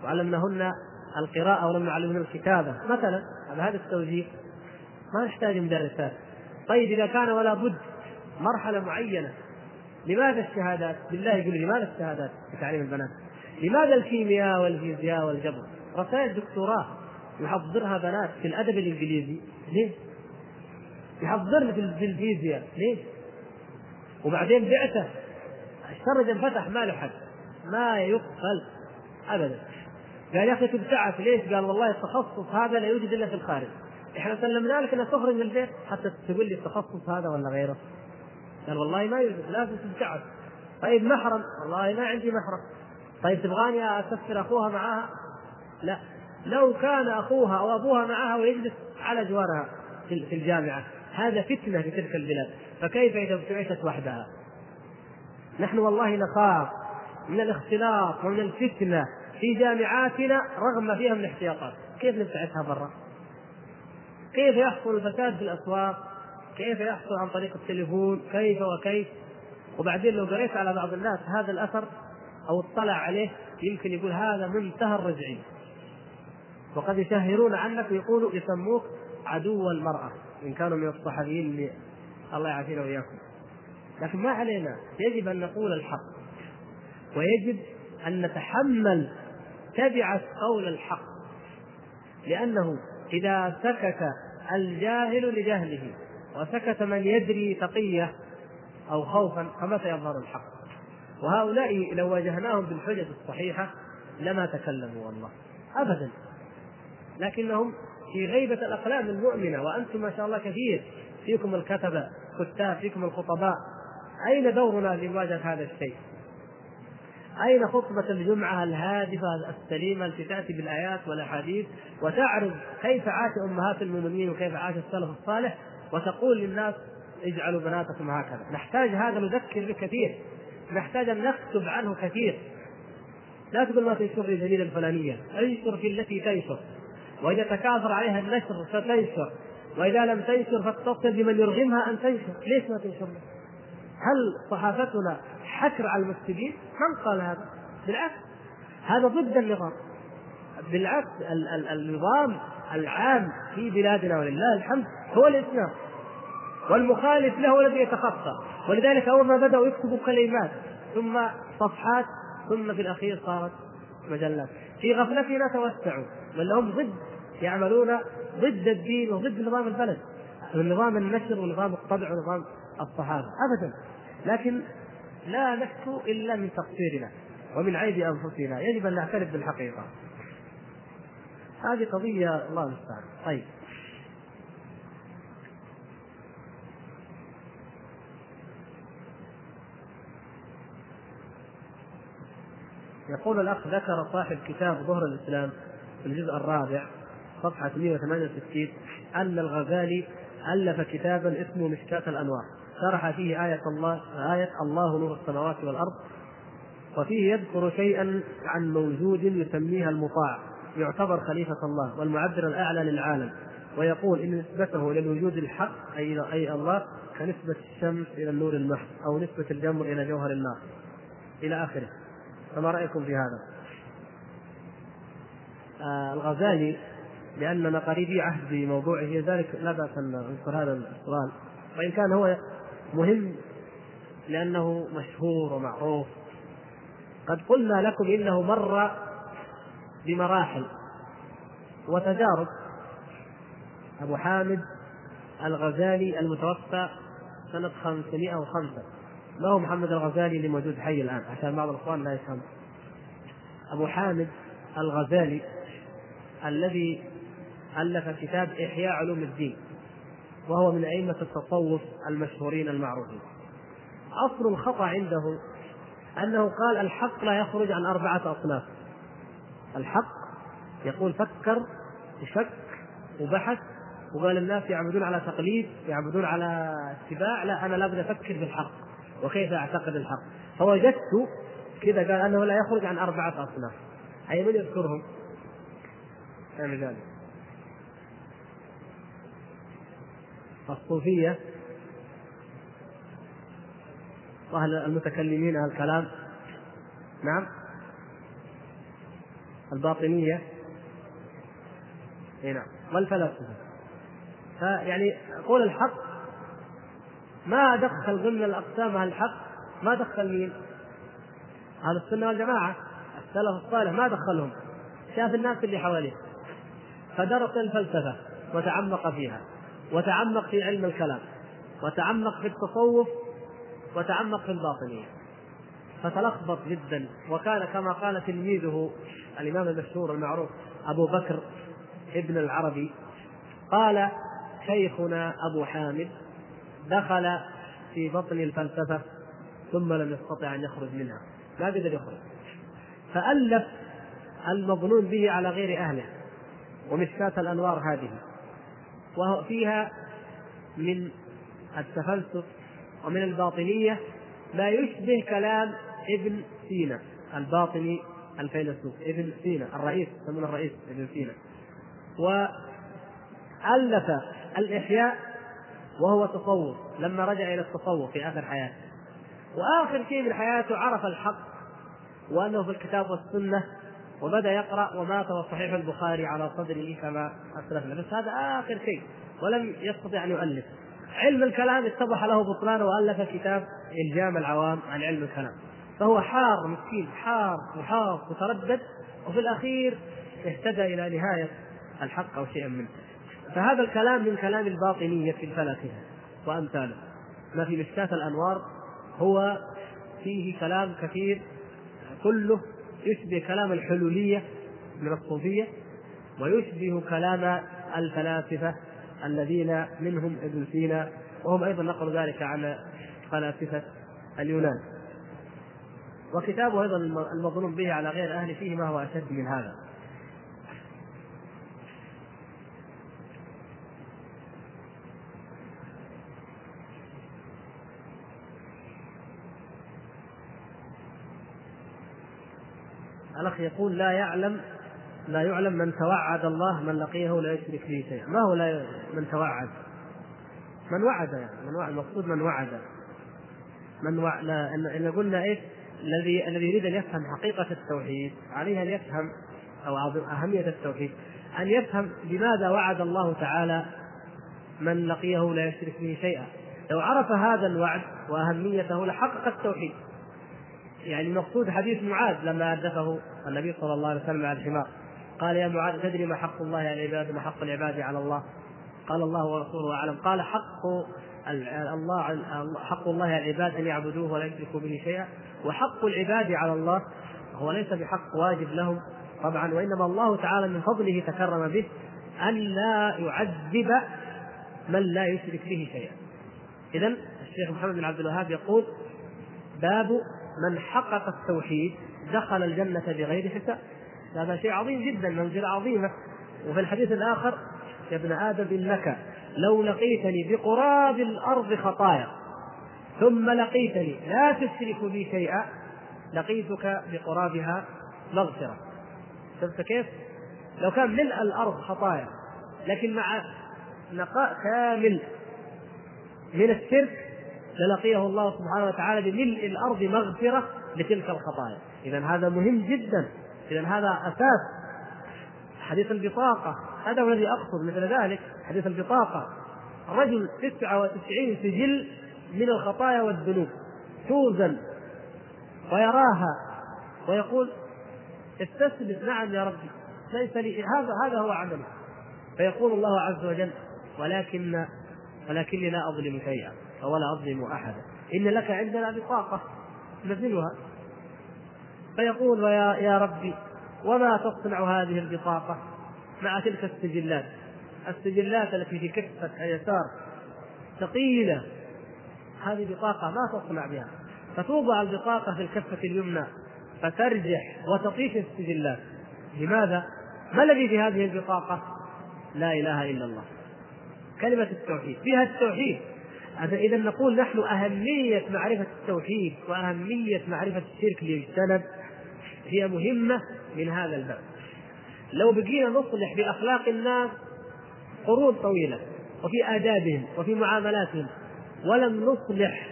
وعلمناهن القراءة ولم نعلمهن الكتابة مثلا على هذا التوجيه ما نحتاج مدرسات طيب إذا كان ولا بد مرحلة معينة لماذا الشهادات؟ بالله يقول لماذا الشهادات في تعليم البنات؟ لماذا الكيمياء والفيزياء والجبر؟ رسائل دكتوراه يحضرها بنات في الأدب الإنجليزي ليه؟ يحضرنا في الفيزياء ليه؟ وبعدين بعثه الشرج انفتح ما له حد ما يقبل ابدا قال يا أخي تبتعث ليش؟ قال والله التخصص هذا لا يوجد إلا في الخارج. إحنا سلمنا لك انك تخرج من البيت حتى تقول لي التخصص هذا ولا غيره. قال والله ما يوجد لازم تبتعث طيب محرم؟ والله ما عندي محرم. طيب تبغاني أسفر أخوها معاها؟ لا. لو كان أخوها أو أبوها معها ويجلس على جوارها في الجامعة هذا فتنة في تلك البلاد. فكيف إذا ابتعثت وحدها؟ نحن والله نخاف من الاختلاط ومن الفتنة. في جامعاتنا رغم ما فيها من احتياطات كيف نبتعثها برا؟ كيف يحصل الفساد في الأسواق؟ كيف يحصل عن طريق التليفون؟ كيف وكيف؟ وبعدين لو قريت على بعض الناس هذا الأثر أو اطلع عليه يمكن يقول هذا منتهى الرجعيه وقد يشهرون عنك ويقولوا يسموك عدو المرأة إن كانوا من الصحفيين اللي الله يعافينا وإياكم لكن ما علينا يجب أن نقول الحق ويجب أن نتحمل تبعة قول الحق لأنه إذا سكت الجاهل لجهله وسكت من يدري تقية أو خوفا فمتى يظهر الحق؟ وهؤلاء لو واجهناهم بالحجج الصحيحة لما تكلموا والله. أبدا. لكنهم في غيبة الأقلام المؤمنة وأنتم ما شاء الله كثير فيكم الكتبة كتاب فيكم الخطباء. أين دورنا لمواجهة هذا الشيء؟ أين خطبة الجمعة الهادفة السليمة التي تأتي بالآيات والأحاديث وتعرض كيف عاش أمهات المؤمنين وكيف عاش السلف الصالح وتقول للناس اجعلوا بناتكم هكذا. نحتاج هذا نذكر به كثير نحتاج أن نكتب عنه كثير. لا تقول ما تنشر لي الجريدة الفلانية. انشر في التي تنشر. وإذا تكاثر عليها النشر فتنشر وإذا لم تنشر فاتصل بمن يرغمها أن تنشر. ليش ما تنشر؟ هل صحافتنا حكر على المفسدين؟ من قال هذا؟ بالعكس. هذا ضد النظام. بالعكس ال- ال- النظام العام في بلادنا ولله الحمد هو الإسلام. والمخالف له الذي يتخطى. ولذلك أول ما بدأوا يكتبوا كلمات ثم صفحات ثم في الأخير صارت مجلات. في غفلتنا توسعوا بل هم ضد يعملون ضد الدين وضد نظام البلد. نظام النشر ونظام الطبع ونظام الصحابه ابدا. لكن لا نشكو إلا من تقصيرنا ومن عيب أنفسنا. يجب أن نعترف بالحقيقة. هذه قضية الله المستعان. طيب. يقول الأخ ذكر صاحب كتاب ظهر الإسلام في الجزء الرابع صفحة 168 أن الغزالي ألف كتابا اسمه مشكاة الأنوار. شرح فيه آية الله آية الله نور السماوات والأرض وفيه يذكر شيئا عن موجود يسميها المطاع يعتبر خليفة الله والمعبر الأعلى للعالم ويقول إن نسبته إلى الوجود الحق أي أي الله كنسبة الشمس إلى النور المحض أو نسبة الجمر إلى جوهر النار. إلى آخره. فما رأيكم في هذا؟ آه الغزالي لأننا قريبي عهد بموضوعه ذلك لا بأس أن نذكر هذا السؤال. وإن كان هو مهم لأنه مشهور ومعروف. قد قلنا لكم إنه مر بمراحل وتجارب. أبو حامد الغزالي المتوفى سنة 505 ما هو محمد الغزالي اللي موجود حي الآن؟ عشان بعض الإخوان لا يفهم أبو حامد الغزالي الذي ألف كتاب إحياء علوم الدين. وهو من أئمة التصوف المشهورين المعروفين. أصل الخطأ عنده أنه قال الحق لا يخرج عن أربعة أصناف. الحق يقول فكر وشك وبحث وقال الناس يعبدون على تقليد يعبدون على اتباع لا أنا لابد أفكر في الحق. وكيف أعتقد الحق؟ فوجدت كذا قال أنه لا يخرج عن أربعة أصناف. أي من يذكرهم؟ مثال الصوفية. واهل المتكلمين أهل الكلام. نعم. الباطنية. اي نعم. والفلاسفه فيعني قول الحق. ما دخل ضمن الأقسام أهل الحق. ما دخل مين؟ أهل السنة والجماعة. السلف الصالح. ما دخلهم. شاف الناس اللي حواليه. فدرس الفلسفة وتعمق فيها. وتعمق في علم الكلام وتعمق في التصوف وتعمق في الباطنيه فتلخبط جدا وكان كما قال تلميذه الإمام المشهور المعروف أبو بكر ابن العربي قال شيخنا أبو حامد دخل في بطن الفلسفة ثم لم يستطع أن يخرج منها. ما قدر يخرج. فألف المظنون به على غير أهله ومشكاة الأنوار هذه. وفيها من التفلسف ومن الباطنية ما يشبه كلام ابن سينا الباطني الفيلسوف ابن سينا الرئيس يسمونه الرئيس ابن سينا. وألف الإحياء وهو تصوف لما رجع إلى التصوف في آخر حياته. وآخر شيء من حياته عرف الحق وأنه في الكتاب والسنة وبدأ يقرأ ومات وصحيح البخاري على صدره كما أسلفنا بس هذا آخر شيء ولم يستطع أن يؤلف. علم الكلام اتضح له بطلان وألف كتاب إلجام العوام عن علم الكلام. فهو حار مسكين حار وحار وتردد وفي الأخير اهتدى إلى نهاية الحق أو شيئا منه. فهذا الكلام من كلام الباطنية في الفلاسفة وأمثاله. ما في مشكاة الأنوار هو فيه كلام كثير كله يشبه كلام الحلولية من الصوفية ويشبه كلام الفلاسفة الذين منهم ابن سينا وهم أيضا نقلوا ذلك عن فلاسفة اليونان. وكتابه أيضا المظلوم به على غير أهله فيه ما هو أشد من هذا. الأخ يقول لا يعلم لا يعلم من توعد الله من لقيه لا يشرك به شيئا. ما هو لا من توعد؟ من وعد يعني من وعد المقصود من وعد. من وعد إن قلنا إيش؟ الذي الذي يريد أن يفهم حقيقة التوحيد عليه أن يفهم أو أهمية التوحيد أن يفهم لماذا وعد الله تعالى من لقيه لا يشرك به شيئا. لو عرف هذا الوعد وأهميته لحقق التوحيد. يعني المقصود حديث معاذ لما حدثه النبي صلى الله عليه وسلم على الحمار. قال يا معاذ تدري ما حق الله على العباد وما حق العباد على الله؟ قال الله ورسوله أعلم. قال حق الله حق الله على العباد أن يعبدوه ولا يشركوا به شيئا. وحق العباد على الله هو ليس بحق واجب لهم طبعا وإنما الله تعالى من فضله تكرم به أن لا يعذب من لا يشرك به شيئا. اذا الشيخ محمد بن عبد الوهاب يقول باب من حقق التوحيد دخل الجنة بغير حساب. هذا شيء عظيم جدا منزلة عظيمة. وفي الحديث الآخر يا ابن آدم إنك لو لقيتني بقراب الأرض خطايا ثم لقيتني لا تشرك بي شيئا لقيتك بقرابها مغفرة. شفت كيف؟ لو كان ملء الأرض خطايا لكن مع نقاء كامل من الشرك للقيه الله سبحانه وتعالى بملء الأرض مغفرة لتلك الخطايا. اذا هذا مهم جدا. اذا هذا أساس حديث البطاقة. هذا هو الذي أقصد مثل ذلك. حديث البطاقة. رجل 99 سجل من الخطايا والذنوب. توزن. ويراها. ويقول استسلم نعم يا ربي. ليس لي. هذا هذا هو عملي. فيقول الله عز وجل ولكن ولكني لا أظلم شيئا. ولا أظلم أحدا. إن لك عندنا بطاقة. نزلها فيقول يا يا ربي وما تصنع هذه البطاقة مع تلك السجلات؟ السجلات التي في كفة اليسار ثقيلة. هذه بطاقة ما تصنع بها. فتوضع البطاقة في الكفة اليمنى فترجح وتطيش السجلات. لماذا؟ ما الذي في هذه البطاقة؟ لا إله إلا الله. كلمة التوحيد. فيها التوحيد. إذا نقول نحن أهمية معرفة التوحيد وأهمية معرفة الشرك ليجتنب هي مهمة من هذا الباب. لو بقينا نصلح بأخلاق الناس قرون طويلة وفي آدابهم وفي معاملاتهم ولم نصلح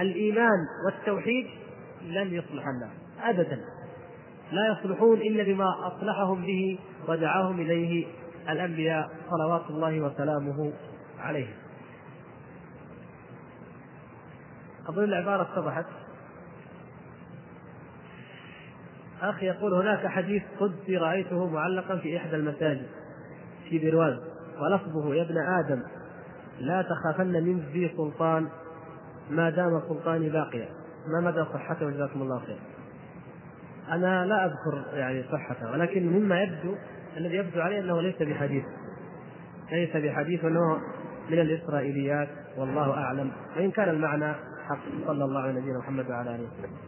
الإيمان والتوحيد لن يصلح الناس. أبدا. لا يصلحون إلا بما أصلحهم به ودعاهم إليه الأنبياء صلوات الله وسلامه عليهم. أظن العبارة اتضحت. أخ يقول هناك حديث قدسي رأيته معلقا في إحدى المساجد في برواز ولفظه يا ابن آدم لا تخافن من ذي سلطان ما دام سلطاني باقيا. ما مدى صحته؟ جزاكم الله خير. أنا لا أذكر يعني صحته ولكن مما يبدو الذي يبدو عليه أنه ليس بحديث. ليس بحديث أنه من الإسرائيليات والله أعلم. وإن كان المعنى حق صلى الله على نبينا محمد وعلى آله وسلم